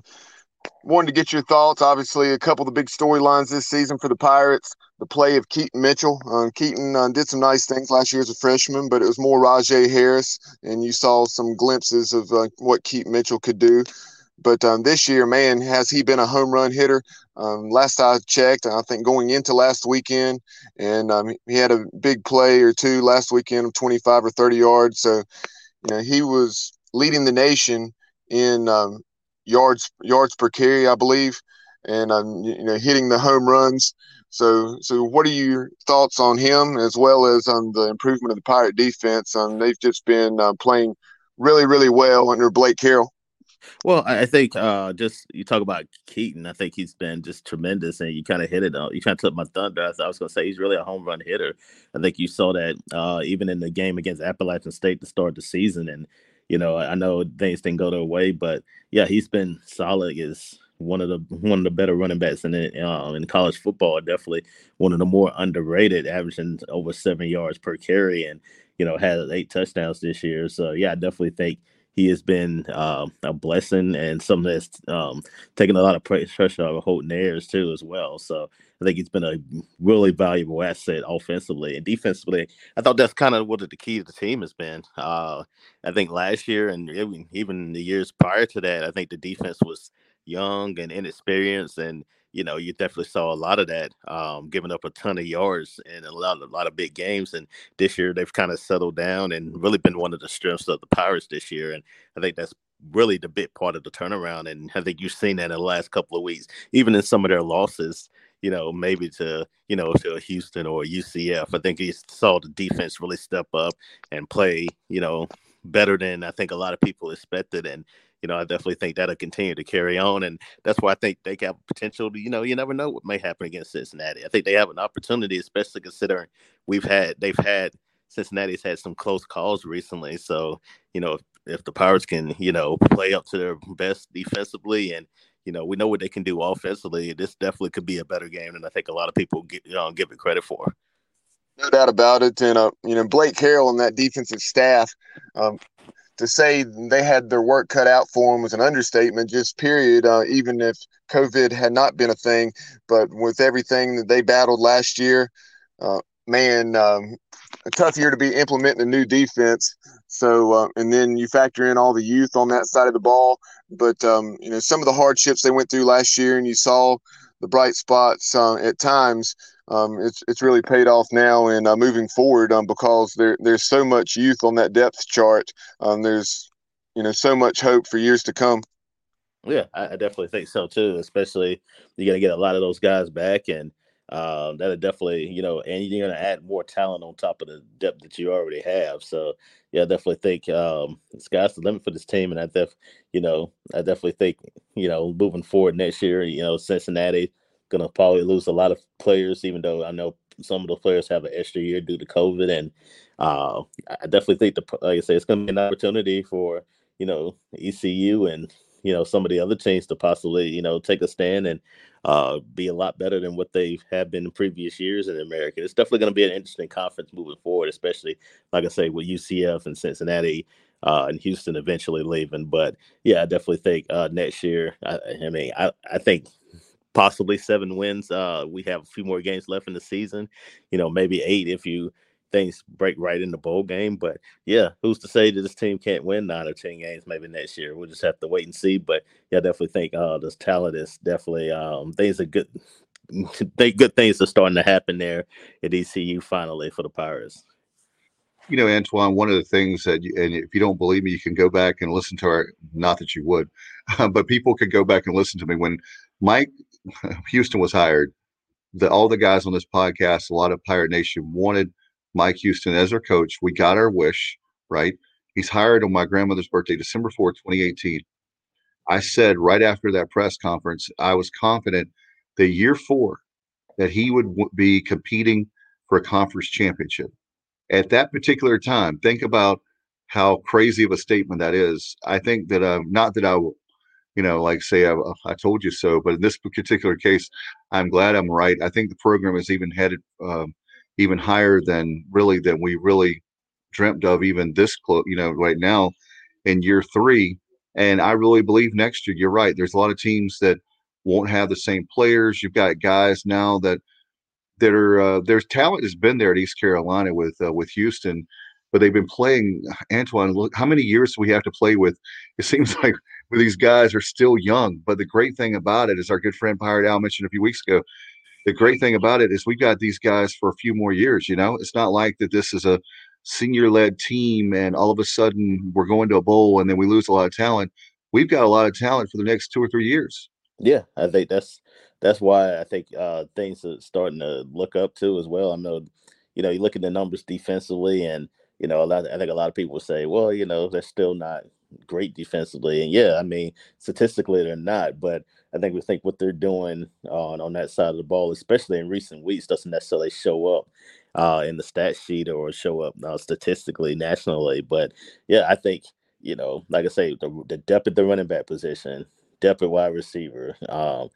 Speaker 3: wanted to get your thoughts. Obviously, a couple of the big storylines this season for the Pirates. The play of Keaton Mitchell. Uh, Keaton uh, did some nice things last year as a freshman, but it was more Rahjai Harris, and you saw some glimpses of uh, what Keaton Mitchell could do. But um, this year, man, has he been a home run hitter? Um, last I checked, I think going into last weekend, and um, he had a big play or two last weekend of 25 or 30 yards. So, you know, he was leading the nation in um, yards yards per carry, I believe, and um, you know, hitting the home runs. So, so what are your thoughts on him as well as on the improvement of the Pirate defense? Um, they've just been uh, playing really, really well under Blake Harrell.
Speaker 5: Well, I think uh, just you talk about Keaton. I think he's been just tremendous, and you kind of hit it. Uh, you kind of took my thunder. I, I was going to say he's really a home run hitter. I think you saw that uh, even in the game against Appalachian State to start the season, and you know I know things didn't go their way, but yeah, he's been solid. Is one of the one of the better running backs in it, uh, in college football. Definitely one of the more underrated, averaging over seven yards per carry, and you know had eight touchdowns this year. So yeah, I definitely think he has been uh, a blessing and something that's um, taken a lot of pressure off of Holton Ahlers too as well. So I think he's been a really valuable asset offensively and defensively. I thought that's kind of what the key to the team has been. Uh, I think last year and even the years prior to that, I think the defense was young and inexperienced and you know, you definitely saw a lot of that, um, giving up a ton of yards and a lot, a lot of big games. And this year, they've kind of settled down and really been one of the strengths of the Pirates this year. And I think that's really the big part of the turnaround. And I think you've seen that in the last couple of weeks, even in some of their losses. You know, maybe to you know to Houston or UCF. I think he saw the defense really step up and play. You know, better than I think a lot of people expected. And you know, I definitely think that'll continue to carry on. And that's why I think they have potential to, you know, you never know what may happen against Cincinnati. I think they have an opportunity, especially considering we've had, they've had, Cincinnati's had some close calls recently. So, you know, if, if the Pirates can, you know, play up to their best defensively and, you know, we know what they can do offensively, this definitely could be a better game than I think a lot of people get, you know, give it credit for.
Speaker 3: No doubt about it. And, uh, you know, Blake Harrell and that defensive staff, um, to say they had their work cut out for them was an understatement, just period. Uh, even if COVID had not been a thing, but with everything that they battled last year, uh, man, um, a tough year to be implementing a new defense. So, uh, and then you factor in all the youth on that side of the ball. But, um, you know, some of the hardships they went through last year, and you saw the bright spots uh, at times um, it's it's really paid off now and uh, moving forward um, because there there's so much youth on that depth chart. Um, there's you know so much hope for years to come.
Speaker 5: Yeah, I, I definitely think so too. Especially you're gonna get a lot of those guys back, and um, that'll definitely you know, and you're gonna add more talent on top of the depth that you already have. So yeah, I definitely think um, the sky's the limit for this team, and I def you know I definitely think you know moving forward next year, you know Cincinnati gonna probably lose a lot of players, even though I know some of the players have an extra year due to COVID. And uh, I definitely think the like I say, it's gonna be an opportunity for you know ECU and you know some of the other teams to possibly you know take a stand and uh, be a lot better than what they have been in previous years in America. It's definitely going to be an interesting conference moving forward, especially like I say with UCF and Cincinnati. Uh, and Houston eventually leaving, but yeah, I definitely think uh, next year. I, I mean, I, I think possibly seven wins. Uh, we have a few more games left in the season. You know, maybe eight if you things break right in the bowl game. But yeah, who's to say that this team can't win nine or ten games maybe next year? We'll just have to wait and see. But yeah, definitely think uh, this talent is definitely um, things are good. they good things are starting to happen there at ECU finally for the Pirates.
Speaker 2: You know, Antwan, one of the things that, you, and if you don't believe me, you can go back and listen to our, not that you would, but people could go back and listen to me when Mike Houston was hired, the, all the guys on this podcast, a lot of Pirate Nation wanted Mike Houston as our coach. We got our wish, right? He's hired on my grandmother's birthday, December 4th, 2018. I said right after that press conference, I was confident the year four that he would w- be competing for a conference championship. At that particular time, think about how crazy of a statement that is. I think that, uh, not that I you know, like say, I, I, told you so. But in this particular case, I'm glad I'm right. I think the program is even headed um, even higher than really than we really dreamt of, even this close, you know, right now in year three. And I really believe next year, you're right. There's a lot of teams that won't have the same players. You've got guys now that that are uh, there's talent has been there at East Carolina with uh, with Houston, but they've been playing. Antwan, look how many years do we have to play with? It seems like where these guys are still young. But the great thing about it is our good friend Pirate Al mentioned a few weeks ago. The great thing about it is we've got these guys for a few more years. You know, it's not like that this is a senior led team and all of a sudden we're going to a bowl and then we lose a lot of talent. We've got a lot of talent for the next two or three years.
Speaker 5: Yeah, I think that's that's why I think uh, things are starting to look up too as well. I know, you know, you look at the numbers defensively, and you know, a lot. I think a lot of people say, well, you know, they're still not great defensively. And yeah, I mean, statistically they're not, but I think we think what they're doing on on that side of the ball, especially in recent weeks, doesn't necessarily show up uh, in the stat sheet or show up uh, statistically nationally. But yeah, I think you know, like I say, the, the depth at the running back position, depth at wide receiver. Um,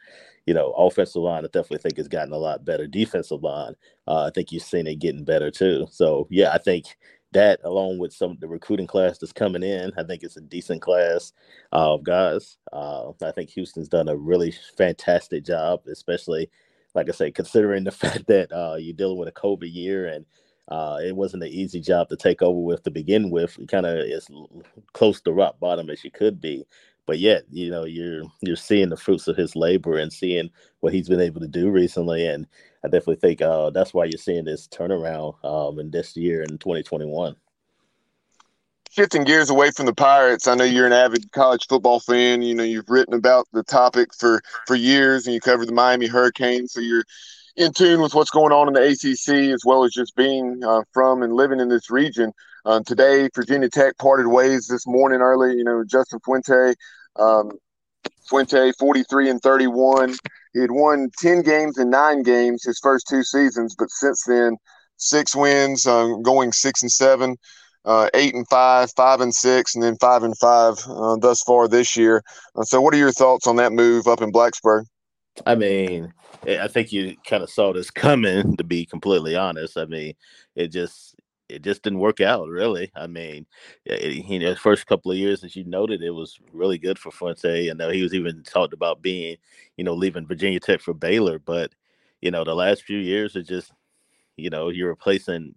Speaker 5: you know, offensive line, I definitely think has gotten a lot better. Defensive line, uh, I think you've seen it getting better too. So yeah, I think that along with some of the recruiting class that's coming in, I think it's a decent class of guys. Uh, I think Houston's done a really fantastic job, especially like I say, considering the fact that uh, you're dealing with a COVID year and uh, it wasn't an easy job to take over with to begin with. It kind of as close to rock bottom as you could be, but yet you know you're you're seeing the fruits of his labor and seeing what he's been able to do recently, and I definitely think uh, that's why you're seeing this turnaround um, in this year in 2021
Speaker 3: shifting gears away from the Pirates, I know you're an avid college football fan. You know, you've written about the topic for for years, and you covered the Miami Hurricanes, so you're in tune with what's going on in the ACC as well as just being uh, from and living in this region. Uh, today, Virginia Tech parted ways this morning early. You know, Justin Fuente, um, Fuente, 43 and 31. He had won 10 games in nine games his first two seasons, but since then, six wins, um, going six and seven uh, eight and five, five and six, and then five and five uh, thus far this year. Uh, so, what are your thoughts on that move up in Blacksburg?
Speaker 5: I mean, I think you kind of saw this coming. To be completely honest, I mean, it just it just didn't work out really. I mean, it, you know, the first couple of years, as you noted, it was really good for Fuente. I know he was even talked about being, you know, leaving Virginia Tech for Baylor, but you know, the last few years, it just, you know, you're replacing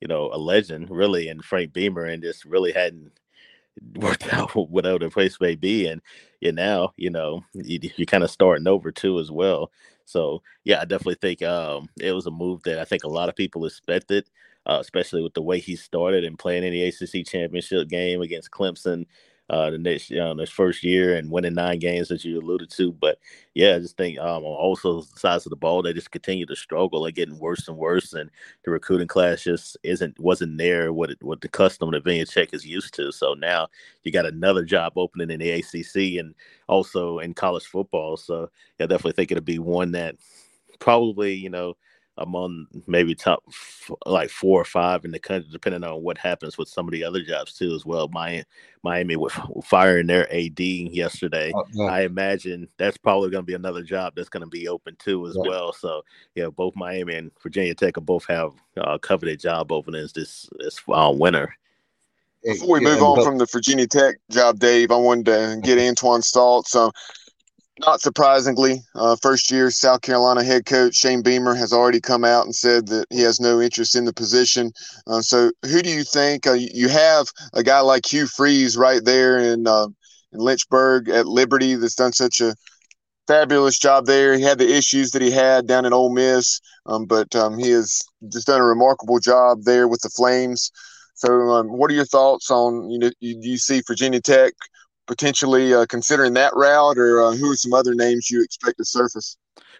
Speaker 5: you know, a legend really in Frank Beamer and just really hadn't worked out whatever the place may be. And you now, you know, you, are kind of starting over too as well. So yeah, I definitely think um, it was a move that I think a lot of people expected, uh, especially with the way he started and playing in the ACC championship game against Clemson uh, the next know, this first year and winning nine games as you alluded to. But yeah, I just think um, on also sides of the ball they just continue to struggle and getting worse and worse, and the recruiting class just isn't wasn't there what it, what the custom that Virginia Tech is used to. So now you got another job opening in the ACC and also in college football. So yeah, I definitely think it'll be one that probably you know among maybe top f- like four or five in the country, depending on what happens with some of the other jobs too, as well. Miami, Miami with firing their AD yesterday, oh, yeah. I imagine that's probably going to be another job that's going to be open too as yeah. well. So yeah, both Miami and Virginia Tech will both have uh, coveted job openings this this uh, winter.
Speaker 3: Before we move on from the Virginia Tech job, Dave, I wanted to get Antwan's thoughts. Um, not surprisingly, uh, first year South Carolina head coach Shane Beamer has already come out and said that he has no interest in the position. Uh, so, who do you think? Uh, you have a guy like Hugh Freeze right there in, uh, in Lynchburg at Liberty that's done such a fabulous job there. He had the issues that he had down in Ole Miss, um, but um, he has just done a remarkable job there with the Flames. So, um, what are your thoughts on you know you, you see Virginia Tech potentially uh, considering that route, or uh, who are some other names you expect to surface?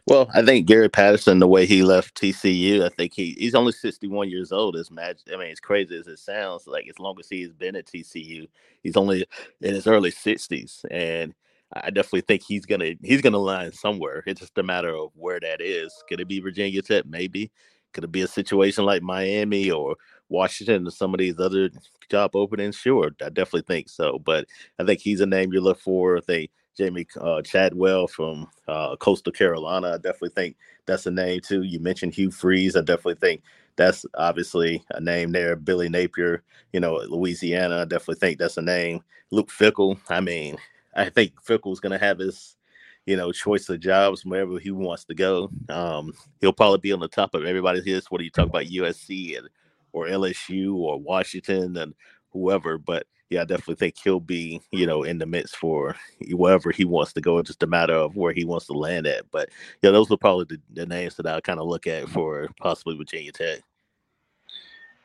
Speaker 5: Well, I think Gary Patterson, the way he left TCU, I think he he's only 61 years old. It's magic. I mean, as crazy as it sounds, like as long as he's been at TCU, he's only in his early 60s, and I definitely think he's gonna he's gonna line somewhere. It's just a matter of where that is. Could it be Virginia Tech? Maybe. Could it be a situation like Miami or Washington or some of these other job openings? Sure, I definitely think so. But I think he's a name you look for. I think Jamey uh, Chadwell from uh, Coastal Carolina. I definitely think that's a name too. You mentioned Hugh Freeze. I definitely think that's obviously a name there. Billy Napier, you know, Louisiana. I definitely think that's a name. Luke Fickell. I mean, I think Fickell's going to have his you know, choice of jobs wherever he wants to go. Um, he'll probably be on the top of everybody's list. What do you talk about USC and or LSU or Washington and whoever? But yeah, I definitely think he'll be, you know, in the midst for wherever he wants to go. It's just a matter of where he wants to land at. But yeah, those are probably the, the names that I kind of look at for possibly Virginia Tech.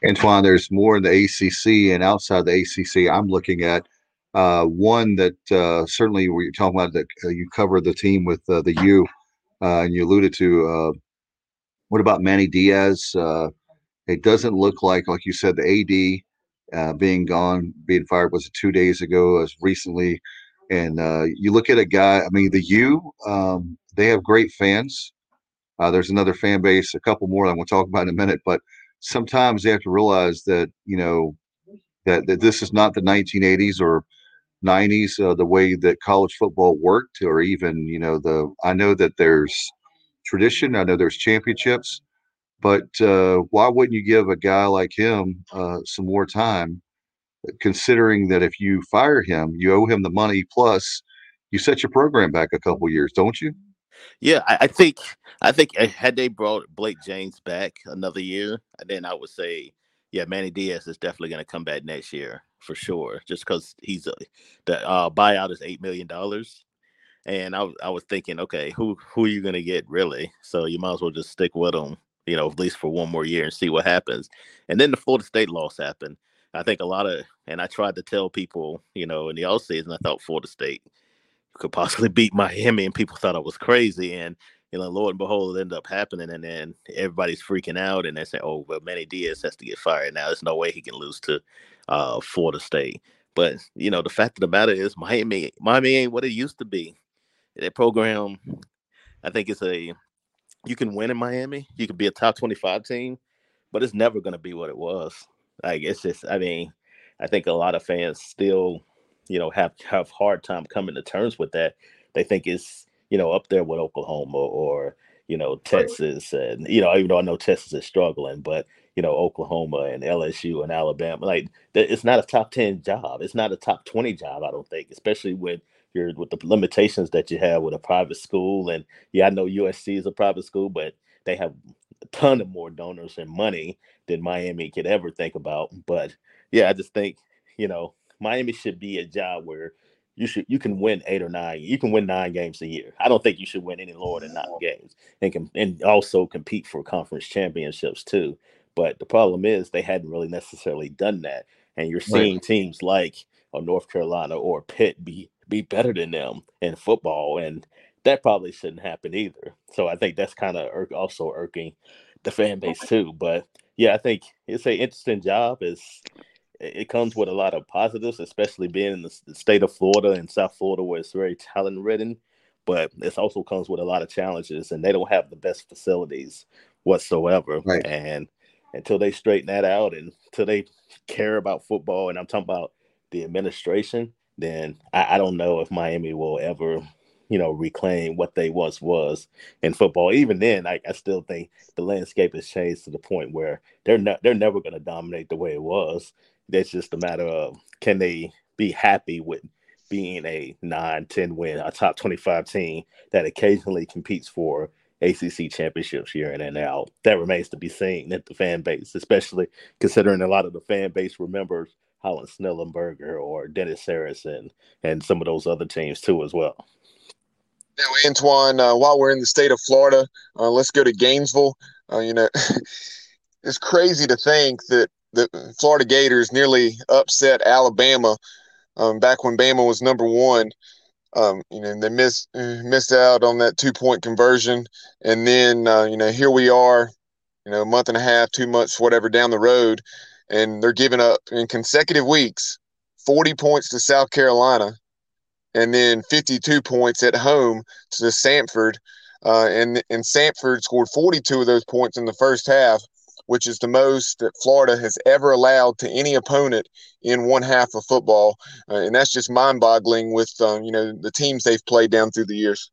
Speaker 2: Antwan, there's more in the ACC and outside the ACC. I'm looking at uh, one that uh, certainly we are talking about that uh, you cover the team with uh, the U, uh, and you alluded to. Uh, what about Manny Diaz? It doesn't look like, like you said, the AD uh, being gone, being fired was two days ago, as recently. And uh, you look at a guy. I mean, the U. Um, they have great fans. Uh, there's another fan base, a couple more that we'll talk about in a minute. But sometimes they have to realize that you know that, that this is not the 1980s or 90s uh, the way that college football worked, or even you know the. I know that there's tradition. I know there's championships, but uh, why wouldn't you give a guy like him uh, some more time? Considering that if you fire him, you owe him the money plus you set your program back a couple years, don't you?
Speaker 5: Yeah, I, I, think I think uh, had they brought Blake James back another year, then I would say, yeah, Manny Diaz is definitely going to come back next year for sure. Just because he's a, the uh, buyout is eight million dollars, and I I was thinking, okay, who who are you going to get really? So you might as well just stick with him, you know, at least for one more year and see what happens. And then the Florida State loss happened. I think a lot of, and I tried to tell people, you know, in the off season, I thought Florida State could possibly beat Miami, and people thought I was crazy. And you know, Lord and behold, it ended up happening, and then everybody's freaking out, and they say, "Oh, well, Manny Diaz has to get fired now. There's no way he can lose to uh, Florida State." But you know, the fact of the matter is, Miami, Miami ain't what it used to be. That program, I think it's a you can win in Miami. You could be a top 25 team, but it's never going to be what it was. Like it's just, I mean, I think a lot of fans still you know have have hard time coming to terms with that. They think it's you know up there with Oklahoma or you know Texas and you know even though I know Texas is struggling, but you know Oklahoma and LSU and Alabama like it's not a top ten job. It's not a top twenty job. I don't think, especially with with the limitations that you have with a private school. And yeah, I know USC is a private school, but they have a ton of more donors and money than Miami could ever think about. But yeah, I just think you know Miami should be a job where you should you can win eight or nine. You can win nine games a year. I don't think you should win any lower than nine games, and can and also compete for conference championships too. But the problem is they hadn't really necessarily done that, and you're seeing right. teams like or North Carolina or Pitt be be better than them in football, and that probably shouldn't happen either. So I think that's kind of also irking the fan base too. But yeah, I think it's an interesting job. Is it comes with a lot of positives, especially being in the, state of Florida and South Florida, where it's very talent ridden. But it also comes with a lot of challenges, and they don't have the best facilities whatsoever. Right. And until they straighten that out, and until they care about football, and I'm talking about the administration, then I, I don't know if Miami will ever you know, reclaim what they once was in football. Even then, I, I still think the landscape has changed to the point where they're not they're never going to dominate the way it was. That's just a matter of can they be happy with being a 9 10 win, a top 25 team that occasionally competes for ACC championships year in and out. That remains to be seen at the fan base, especially considering a lot of the fan base remembers Howard Schnellenberger or Dennis Erickson and some of those other teams too as well.
Speaker 3: Now, Antwan, uh, while we're in the state of Florida, uh, let's go to Gainesville. Uh, you know, it's crazy to think that the Florida Gators nearly upset Alabama um, back when Bama was number one. Um, you know, they missed missed out on that two point conversion, and then uh, you know here we are, you know, a month and a half, two months, whatever down the road, and they're giving up in consecutive weeks forty points to South Carolina, and then fifty two points at home to Samford, uh, and and Samford scored forty two of those points in the first half which is the most that Florida has ever allowed to any opponent in one half of football, uh, and that's just mind-boggling with um, you know the teams they've played down through the years.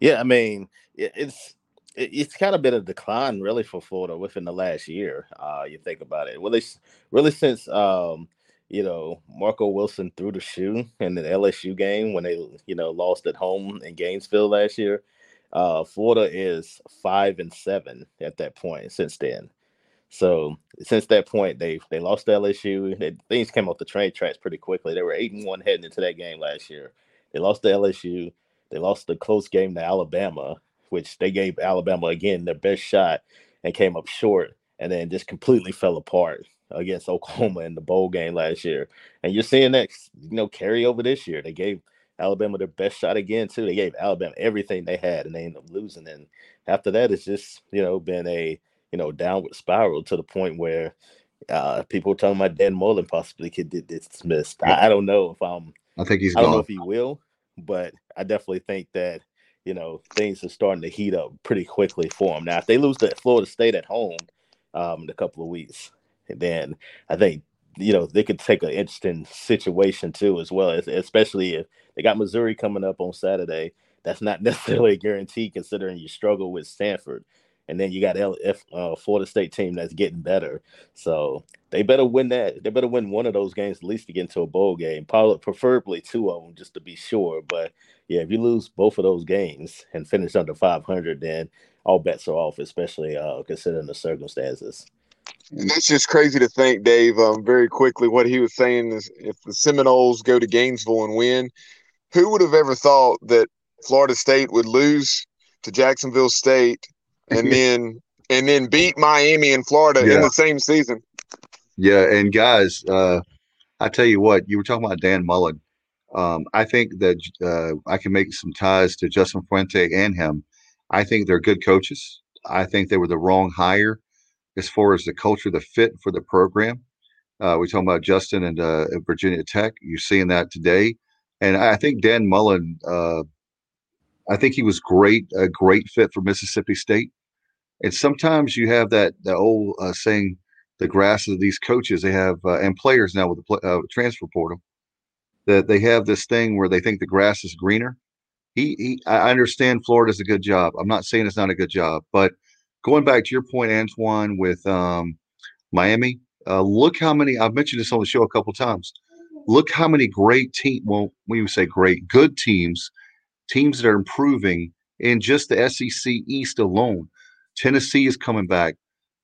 Speaker 5: Yeah, I mean it's it's kind of been a decline really for Florida within the last year. Uh, you think about it, really, really since um, you know Marco Wilson threw the shoe in the LSU game when they you know lost at home in Gainesville last year. Uh, Florida is five and seven at that point since then. So since that point, they they lost LSU. They, things came off the train tracks pretty quickly. They were eight and one heading into that game last year. They lost to LSU. They lost the close game to Alabama, which they gave Alabama again their best shot and came up short, and then just completely fell apart against Oklahoma in the bowl game last year. And you're seeing that you know carry over this year. They gave Alabama their best shot again too. They gave Alabama everything they had, and they ended up losing. And after that, it's just you know been a you know downward spiral to the point where Uh, people talking about Dan Mullen possibly could get dismissed. I, I, don't know if I'm.
Speaker 2: I think he's.
Speaker 5: I don't
Speaker 2: gone.
Speaker 5: know if he will, but I definitely think that you know things are starting to heat up pretty quickly for them. Now, if they lose to Florida State at home um, in a couple of weeks, then I think you know they could take an interesting situation too, as well especially if they got Missouri coming up on Saturday. That's not necessarily a guarantee considering you struggle with Samford and then you got LF uh, Florida State team that's getting better. So they better win that. They better win one of those games at least to get into a bowl game. Probably, preferably two of them just to be sure. But yeah, if you lose both of those games and finish under 500, then all bets are off, especially uh, considering the circumstances.
Speaker 3: And that's just crazy to think, Dave. Um, very quickly, what he was saying is, if the Seminoles go to Gainesville and win, who would have ever thought that Florida State would lose to Jacksonville State and then and then beat Miami and Florida yeah. in the same season.
Speaker 2: Yeah, and guys, uh, I tell you what, you were talking about Dan Mullen. Um, I think that uh, I can make some ties to Justin Fuente and him. I think they're good coaches. I think they were the wrong hire as far as the culture, the fit for the program. Uh, we're talking about Justin and uh, Virginia Tech. You're seeing that today. And I think Dan Mullen, uh, I think he was great, a great fit for Mississippi State. And sometimes you have that old uh, saying, the grass of these coaches they have uh, and players now with the transfer portal that they have this thing where they think the grass is greener. He, he, I understand Florida's a good job. I'm not saying it's not a good job, but going back to your point, Antwan, with um, Miami, uh, look how many I've mentioned this on the show a couple times. Look how many great team. Well, we say great, good teams, teams that are improving in just the SEC East alone. Tennessee is coming back.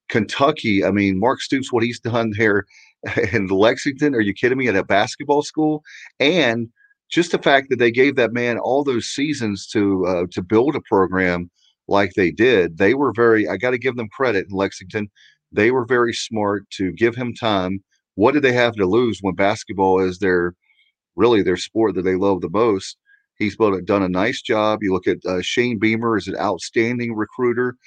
Speaker 2: Kentucky, I mean, Mark Stoops, what he's done here in Lexington, are you kidding me? At a basketball school, and just the fact that they gave that man all those seasons to uh, to build a program like they did, they were very. I got to give them credit in Lexington. They were very smart to give him time. What did they have to lose when basketball is their really their sport that they love the most? He's done a nice job. You look at uh, Shane Beamer is an outstanding recruiter.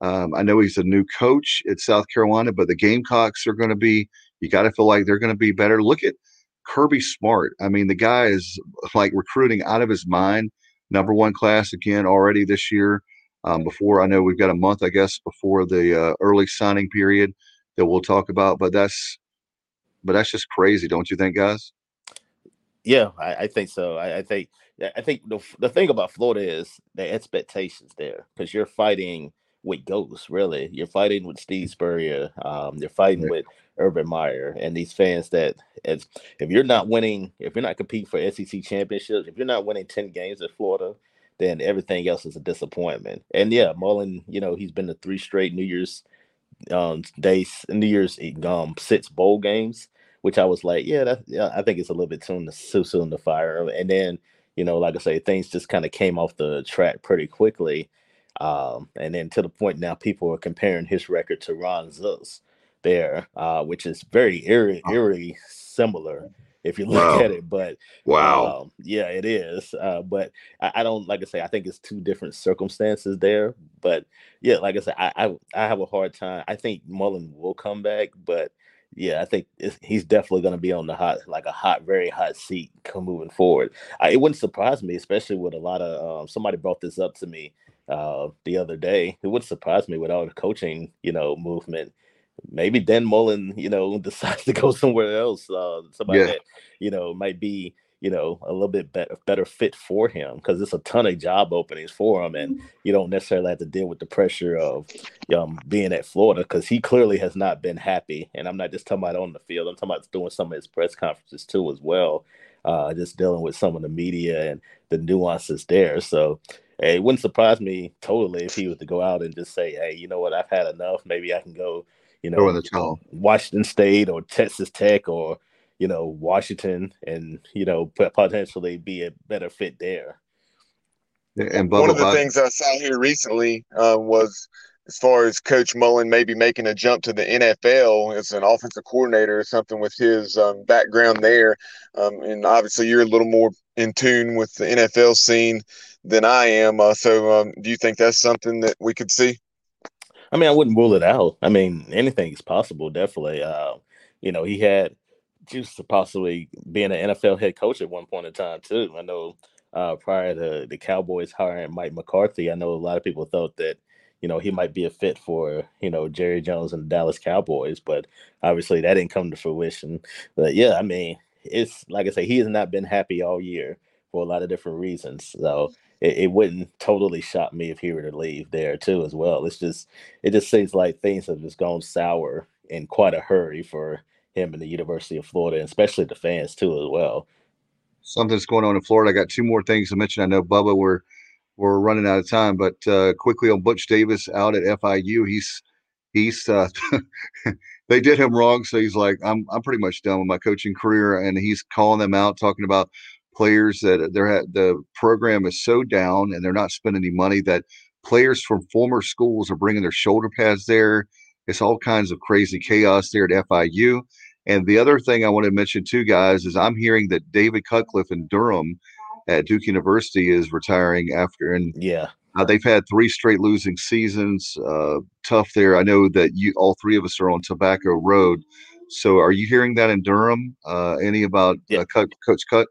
Speaker 2: Um, I know he's a new coach at South Carolina, but the Gamecocks are going to be, you got to feel like they're going to be better. Look at Kirby Smart. I mean, the guy is like recruiting out of his mind. Number one class again already this year. Um, before I know we've got a month, I guess, before the uh, early signing period that we'll talk about. But that's, but that's just crazy, don't you think, guys?
Speaker 5: Yeah, I, I think so. I, I, think I think the the thing about Florida is the expectations there because you're fighting with ghosts, really. You're fighting with Steve Spurrier. Um, you're fighting with Urban Meyer and these fans that as if you're not winning, if you're not competing for SEC championships, if you're not winning 10 games at Florida, then everything else is a disappointment. And yeah, Mullen, you know, he's been to three straight New Year's um days, New Year's um six bowl games, which I was like, yeah, yeah, I think it's a little bit soon to too soon to fire. And then, you know, like I say, things just kind of came off the track pretty quickly. Um, and then to the point now, people are comparing his record to Ron Zook's there, uh, which is very eerie, eerie similar if you look wow. at it. But
Speaker 2: wow,
Speaker 5: um, yeah, it is. Uh, but I, I, don't like I say. I think it's two different circumstances there. But yeah, like I said, I, I, I have a hard time. I think Mullen will come back, but yeah, I think he's definitely going to be on the hot, like a hot, very hot seat moving forward. I, it wouldn't surprise me, especially with a lot of um, somebody brought this up to me uh, the other day. It would surprise me with all the coaching, you know, movement. Maybe Dan Mullen, you know, decides to go somewhere else. Uh, somebody yeah. that, you know, might be, you know, a little bit better, better fit for him because there's a ton of job openings for him, and you don't necessarily have to deal with the pressure of um, being at Florida because he clearly has not been happy. And I'm not just talking about on the field; I'm talking about doing some of his press conferences too, as well. Uh, just dealing with some of the media and the nuances there. So Hey, it wouldn't surprise me totally if he was to go out and just say, "Hey, you know what? I've had enough. Maybe I can go, you know,
Speaker 2: the
Speaker 5: Washington State or Texas Tech or you know Washington, and you know potentially be a better fit there."
Speaker 3: And one of the things I saw here recently uh, was as far as Coach Mullen maybe making a jump to the NFL as an offensive coordinator or something with his um, background there. Um, and obviously, you're a little more in tune with the NFL scene than I am. Uh, so, um, do you think that's something that we could see?
Speaker 5: I mean, I wouldn't rule it out. I mean, anything is possible, definitely. Uh, you know, he had juice to possibly being an NFL head coach at one point in time too. I know uh, prior to the Cowboys hiring Mike McCarthy, I know a lot of people thought that you know he might be a fit for you know Jerry Jones and the Dallas Cowboys, but obviously that didn't come to fruition. But yeah, I mean, it's like I say, he has not been happy all year for a lot of different reasons. So it, it, wouldn't totally shock me if he were to leave there too as well. It's just it just seems like things have just gone sour in quite a hurry for him and the University of Florida, and especially the fans too as well.
Speaker 2: Something's going on in Florida. I got two more things to mention. I know Bubba, we're we're running out of time, but uh, quickly on Butch Davis out at FIU, he's he's uh, they did him wrong, so he's like, I'm I'm pretty much done with my coaching career, and he's calling them out, talking about players that they're the program is so down and they're not spending any money that players from former schools are bringing their shoulder pads there. It's all kinds of crazy chaos there at FIU. And the other thing I want to mention too, guys, is I'm hearing that David Cutcliffe in Durham at Duke University is retiring after, and
Speaker 5: yeah,
Speaker 2: uh, they've had three straight losing seasons. Uh, tough there. I know that you, all three of us, are on Tobacco Road. So, are you hearing that in Durham? Uh, any about yeah. Uh, Coach Cut?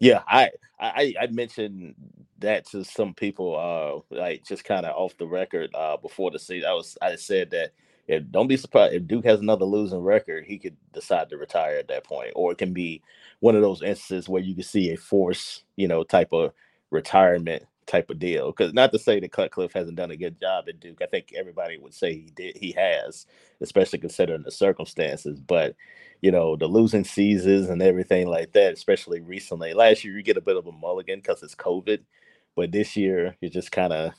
Speaker 5: Yeah, I I, I mentioned that to some people, uh, like just kind of off the record uh, before the season. I was I said that if don't be surprised if Duke has another losing record, he could decide to retire at that point, or it can be one of those instances where you can see a force, you know, type of retirement type of deal. Because not to say that Cutcliffe hasn't done a good job at Duke, I think everybody would say he did. He has, especially considering the circumstances. But you know, the losing seasons and everything like that, especially recently. Last year, you get a bit of a mulligan because it's COVID, but this year, you're just kind of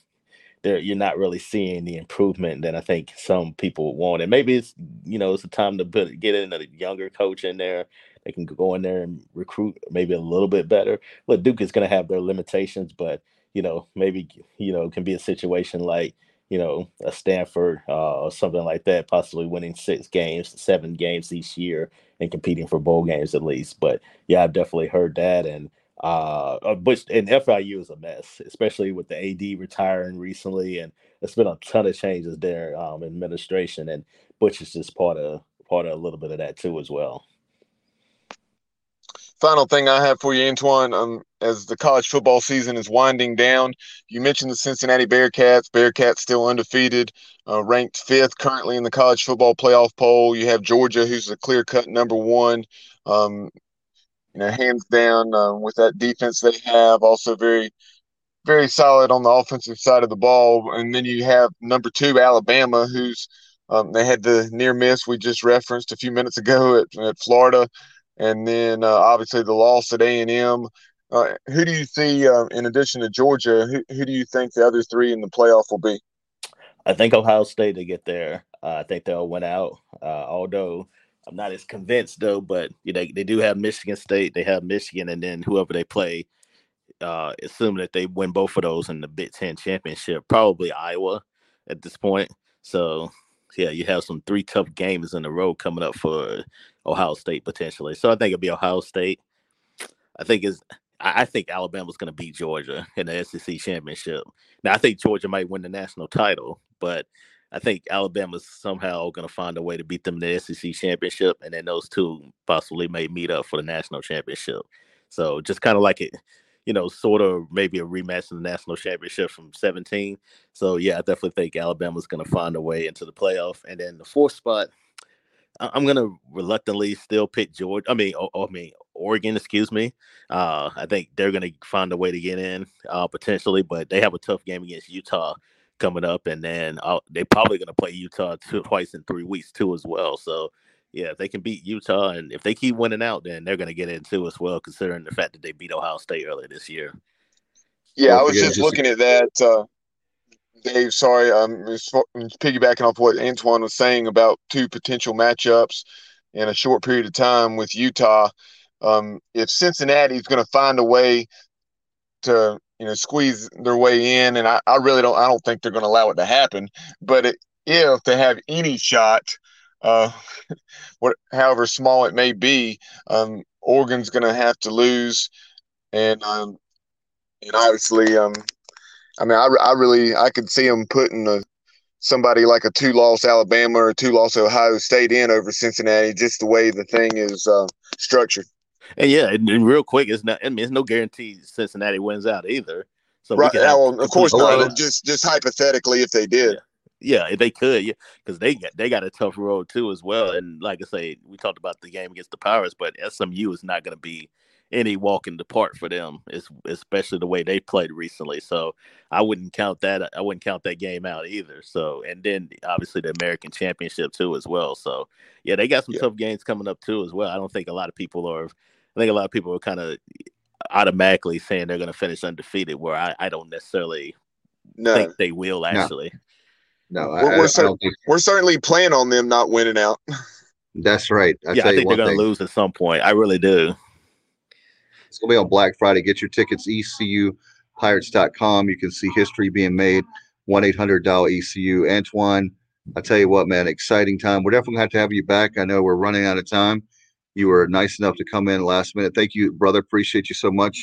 Speaker 5: there. You're not really seeing the improvement that I think some people want. And maybe it's you know it's a time to put get in a younger coach in there. They can go in there and recruit maybe a little bit better. Look, Duke is going to have their limitations, but you know maybe you know can be a situation like you know, a Stanford uh, or something like that, possibly winning six games, seven games each year, and competing for bowl games at least. But yeah, I've definitely heard that, and uh, uh but and FIU is a mess, especially with the AD retiring recently, and it's been a ton of changes there, um, administration, and Butch is just part of part of a little bit of that too as well
Speaker 3: final thing I have for you, Antwan, um, as the college football season is winding down, you mentioned the Cincinnati Bearcats. Bearcats still undefeated, uh, ranked fifth currently in the college football playoff poll. You have Georgia, who's a clear cut number one. Um, you know, hands down uh, with that defense they have. Also very, very solid on the offensive side of the ball. And then you have number two Alabama, who's um, they had the near miss we just referenced a few minutes ago at, at Florida and then uh, obviously the loss at A and M. Uh, who do you see, uh, in addition to Georgia, who, who do you think the other three in the playoff will be?
Speaker 5: I think Ohio State to get there. Uh, I think they'll win out. Uh, although I'm not as convinced though, but you know they do have Michigan State, they have Michigan, and then whoever they play, uh, assume that they win both of those in the Big Ten championship, probably Iowa at this point. So yeah, you have some three tough games in a row coming up for Ohio State potentially. So I think it'll be Ohio State. I think is I think Alabama's going to beat Georgia in the SEC championship. Now I think Georgia might win the national title, but I think Alabama's somehow going to find a way to beat them in the SEC championship, and then those two possibly may meet up for the national championship. So just kind of like it, you know, sort of maybe a rematch in the national championship from 17. So yeah, I definitely think Alabama's going to find a way into the playoff, and then the fourth spot. I'm gonna reluctantly still pick George. I mean, I mean Oregon. Excuse me. Uh, I think they're gonna find a way to get in uh, potentially, but they have a tough game against Utah coming up, and then uh, they're probably gonna play Utah two, twice in three weeks too as well. So yeah, if they can beat Utah, and if they keep winning out, then they're gonna get into as well, considering the fact that they beat Ohio State earlier this year.
Speaker 3: Yeah, I was just looking at that. Uh, Dave, sorry, I'm just piggybacking off what Antwan was saying about two potential matchups in a short period of time with Utah. Um, if Cincinnati is going to find a way to, you know, squeeze their way in, and I, I really don't, I don't think they're going to allow it to happen. But it, if they have any shot, uh, what, however small it may be, um, Oregon's going to have to lose, and um, and obviously, um, I mean, I, I really I could see them putting a somebody like a two loss Alabama or two loss Ohio State in over Cincinnati, just the way the thing is uh, structured.
Speaker 5: And yeah, and, and, real quick, it's not. I mean, it's no guarantee Cincinnati wins out either. So
Speaker 3: right, well, of course not. Just just hypothetically, if they did.
Speaker 5: Yeah. Yeah they could, yeah, because they got they got a tough road too as well. And like I say, we talked about the game against the Pirates, but SMU is not going to be any walk in the park for them, especially the way they played recently. So I wouldn't count that. I wouldn't count that game out either. So and then obviously the American Championship too as well. So yeah, they got some yeah. tough games coming up too as well. I don't think a lot of people are. I think a lot of people are kind of automatically saying they're going to finish undefeated, where I, I don't necessarily no. think they will actually.
Speaker 2: No, no
Speaker 3: we're,
Speaker 2: I,
Speaker 3: we're, cer- we're certainly planning on them not winning out.
Speaker 2: That's right.
Speaker 5: I yeah, I think they're going to lose at some point. I really do.
Speaker 2: It's going to be on Black Friday. Get your tickets, ecupirates.com. You can see history being made. 1 800 dial ECU. Antwan, I tell you what, man, exciting time. We're definitely going to have to have you back. I know we're running out of time. You were nice enough to come in last minute. Thank you, brother. Appreciate you so much.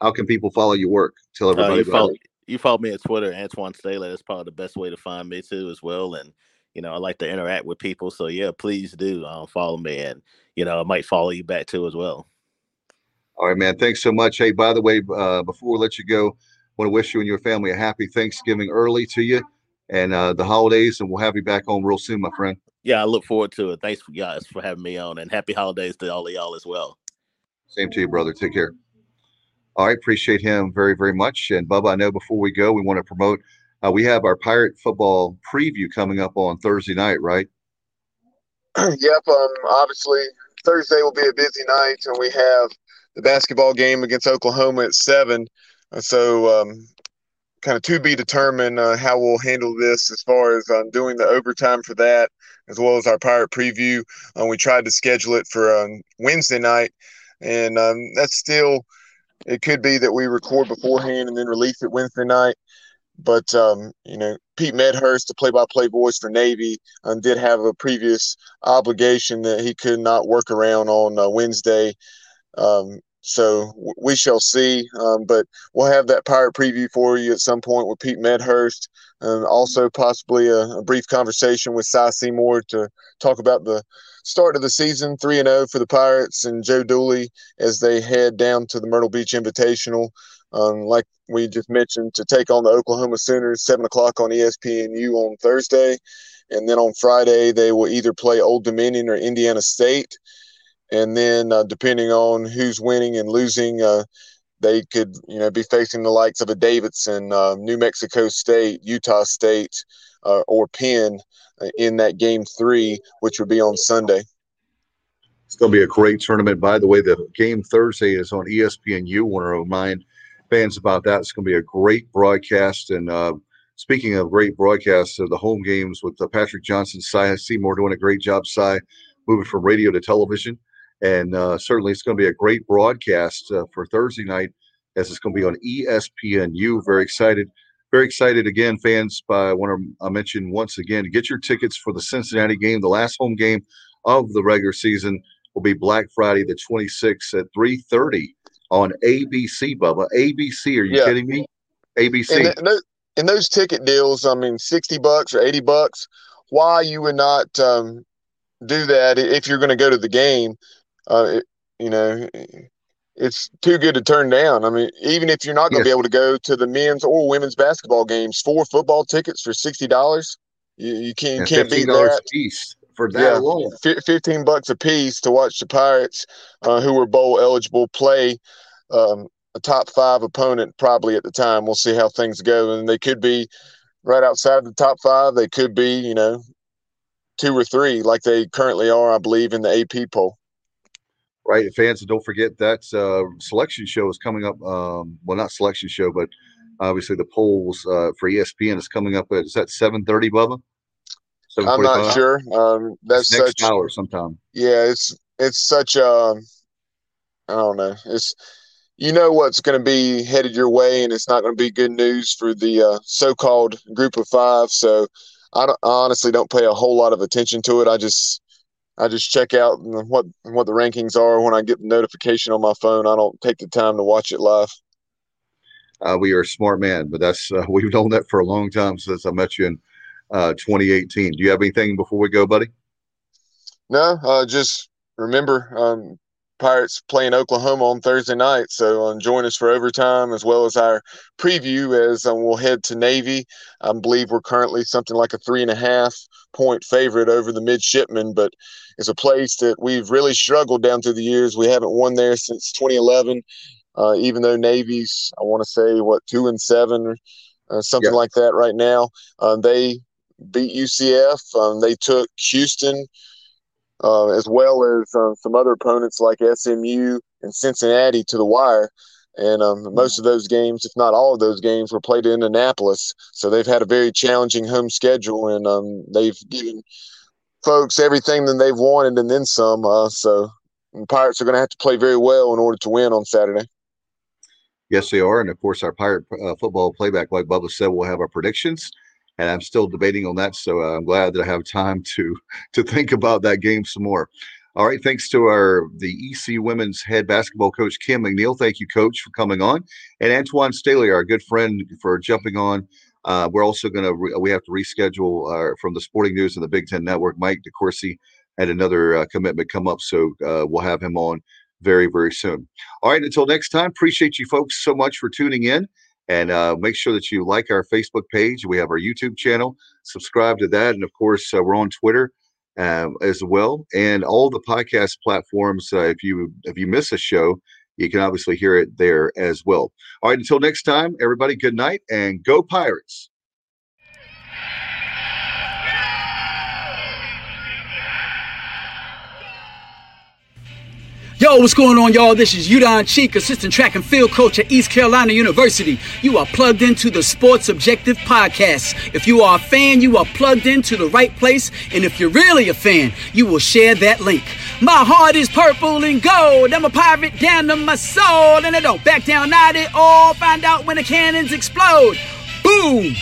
Speaker 2: How can people follow your work? Tell uh, everybody. Uh,
Speaker 5: you, follow, me on Twitter, Antwan Staley. That's probably the best way to find me too, as well. And you know, I like to interact with people. So yeah, please do um, follow me, and you know, I might follow you back too as well.
Speaker 2: All right, man. Thanks so much. Hey, by the way, uh, before we let you go, I want to wish you and your family a happy Thanksgiving early to you and uh, the holidays, and we'll have you back home real soon, my friend.
Speaker 5: Yeah, I look forward to it. Thanks for guys for having me on, and happy holidays to all of y'all as well.
Speaker 2: Same to you, brother. Take care. Right, appreciate him very, very much. And Bubba, I know before we go, we want to promote. Uh, we have our Pirate football preview coming up on Thursday night, right?
Speaker 3: yep. Um. Obviously, Thursday will be a busy night, and we have the basketball game against Oklahoma at seven. Uh, so, um, kind of to be determined uh, how we'll handle this as far as um, doing the overtime for that, as well as our pirate preview. Uh, we tried to schedule it for um, Wednesday night, and um, that's still. It could be that we record beforehand and then release it Wednesday night. But um, you know, Pete Medhurst, the play-by-play voice for Navy, um, did have a previous obligation that he could not work around on uh, Wednesday. Um, so we shall see. Um, but we'll have that pirate preview for you at some point with Pete Medhurst, and also possibly a, a brief conversation with Cy Seymour to talk about the start of the season, three and zero oh for the Pirates and Joe Dooley as they head down to the Myrtle Beach Invitational. Um, like we just mentioned, to take on the Oklahoma Sooners, seven o'clock on ESPNU on Thursday, and then on Friday they will either play Old Dominion or Indiana State and then uh, depending on who's winning and losing, uh, they could you know be facing the likes of a Davidson, uh, New Mexico State, Utah State, uh, or Penn uh, in that game three, which would be on Sunday.
Speaker 2: It's going to be a great tournament. By the way, the game Thursday is on ESPNU. Want to remind fans about that. It's going to be a great broadcast. And uh, speaking of great broadcasts, the home games with Patrick Johnson, Cy Seymour doing a great job. Cy moving from radio to television. And uh, certainly it's going to be a great broadcast uh, for Thursday night as it's going to be on ESPNU. Very excited. Very excited again, fans. By I want to mention once again get your tickets for the Cincinnati game. The last home game of the regular season will be Black Friday, the 26th at 3:30 on ABC. Bubba, ABC? Are you yeah. kidding me? ABC.
Speaker 3: And, th- and, those ticket deals, I mean, 60 bucks or 80 bucks. Why you would not um, do that if you're going to go to the game? Uh, it, you know, it's too good to turn down. I mean, even if you're not going to yes. be able to go to the men's or women's basketball games, four football tickets for sixty dollars, you, you can't and can't beat that.
Speaker 2: Piece for that yeah, alone.
Speaker 3: F- Fifteen bucks a piece to watch the Pirates, uh, who were bowl eligible, play um, a top five opponent probably at the time. We'll see how things go, and they could be right outside the top five. They could be, you know, two or three like they currently are, I believe, in the AP poll
Speaker 2: right? Fans, don't forget that uh, selection show is coming up. Um, well, not selection show, but obviously the polls uh, for ESPN is coming up at is that seven thirty, Bubba?
Speaker 3: I'm not sure. Um, that's
Speaker 2: it's next
Speaker 3: such,
Speaker 2: hour sometime.
Speaker 3: Yeah, it's it's such a I don't know. It's you know what's going to be headed your way, and it's not going to be good news for the uh, so-called group of five. So I, I honestly don't pay a whole lot of attention to it. I just I just check out what what the rankings are when I get the notification on my phone. I don't take the time to watch it live.
Speaker 2: Uh, we are a smart man, but that's uh, we've known that for a long time since I met you, in uh, 2018. Do you have anything before we go, buddy?
Speaker 3: No, uh, just remember um, Pirates playing Oklahoma on Thursday night. So um, join us for overtime as well as our preview as um, we'll head to Navy. I believe we're currently something like a three and a half point favorite over the midshipmen, but it's a place that we've really struggled down through the years. We haven't won there since 2011, uh, even though Navy's, I want to say, what, two and seven, uh, something like that right now. Um, they beat UCF. Um, they took Houston uh, as well as uh, some other opponents like SMU and Cincinnati to the wire. And um, most of those games, if not all of those games, were played in Annapolis. So they've had a very challenging home schedule, and um, they've given folks everything that they've wanted and then some. Uh, so Pirates are going to have to play very well in order to win on Saturday.
Speaker 2: Yes, they are. And of course, our Pirate uh, football playback, like Bubba said, we'll have our predictions and I'm still debating on that. So uh, I'm glad that I have time to to think about that game some more. All right, thanks to our the EC women's head basketball coach Kim McNeill. Thank you, coach, for coming on, and Antwan Staley, our good friend, for jumping on. Uh, we're also going to re- we have to reschedule uh, from the Sporting News and the Big Ten Network. Mike DeCourcy had another uh, commitment come up, so uh, we'll have him on very very soon. All right, until next time, appreciate you folks so much for tuning in. And uh, make sure that you like our Facebook page. We have our YouTube channel. Subscribe to that. And of course, uh, we're on Twitter uh, as well. And all the podcast platforms. Uh, if you if you miss a show, you can obviously hear it there as well. All right. Until next time, everybody, good night and go Pirates.
Speaker 1: Yo, what's going on, y'all? This is Udon Cheek, assistant track and field coach at East Carolina University. You are plugged into the Sports Objective Podcast. If you are a fan, you are plugged into the right place. And if you're really a fan, you will share that link. My heart is purple and gold. I'm a pirate down to my soul. And I don't back down, at all. Find out when the cannons explode. Boom!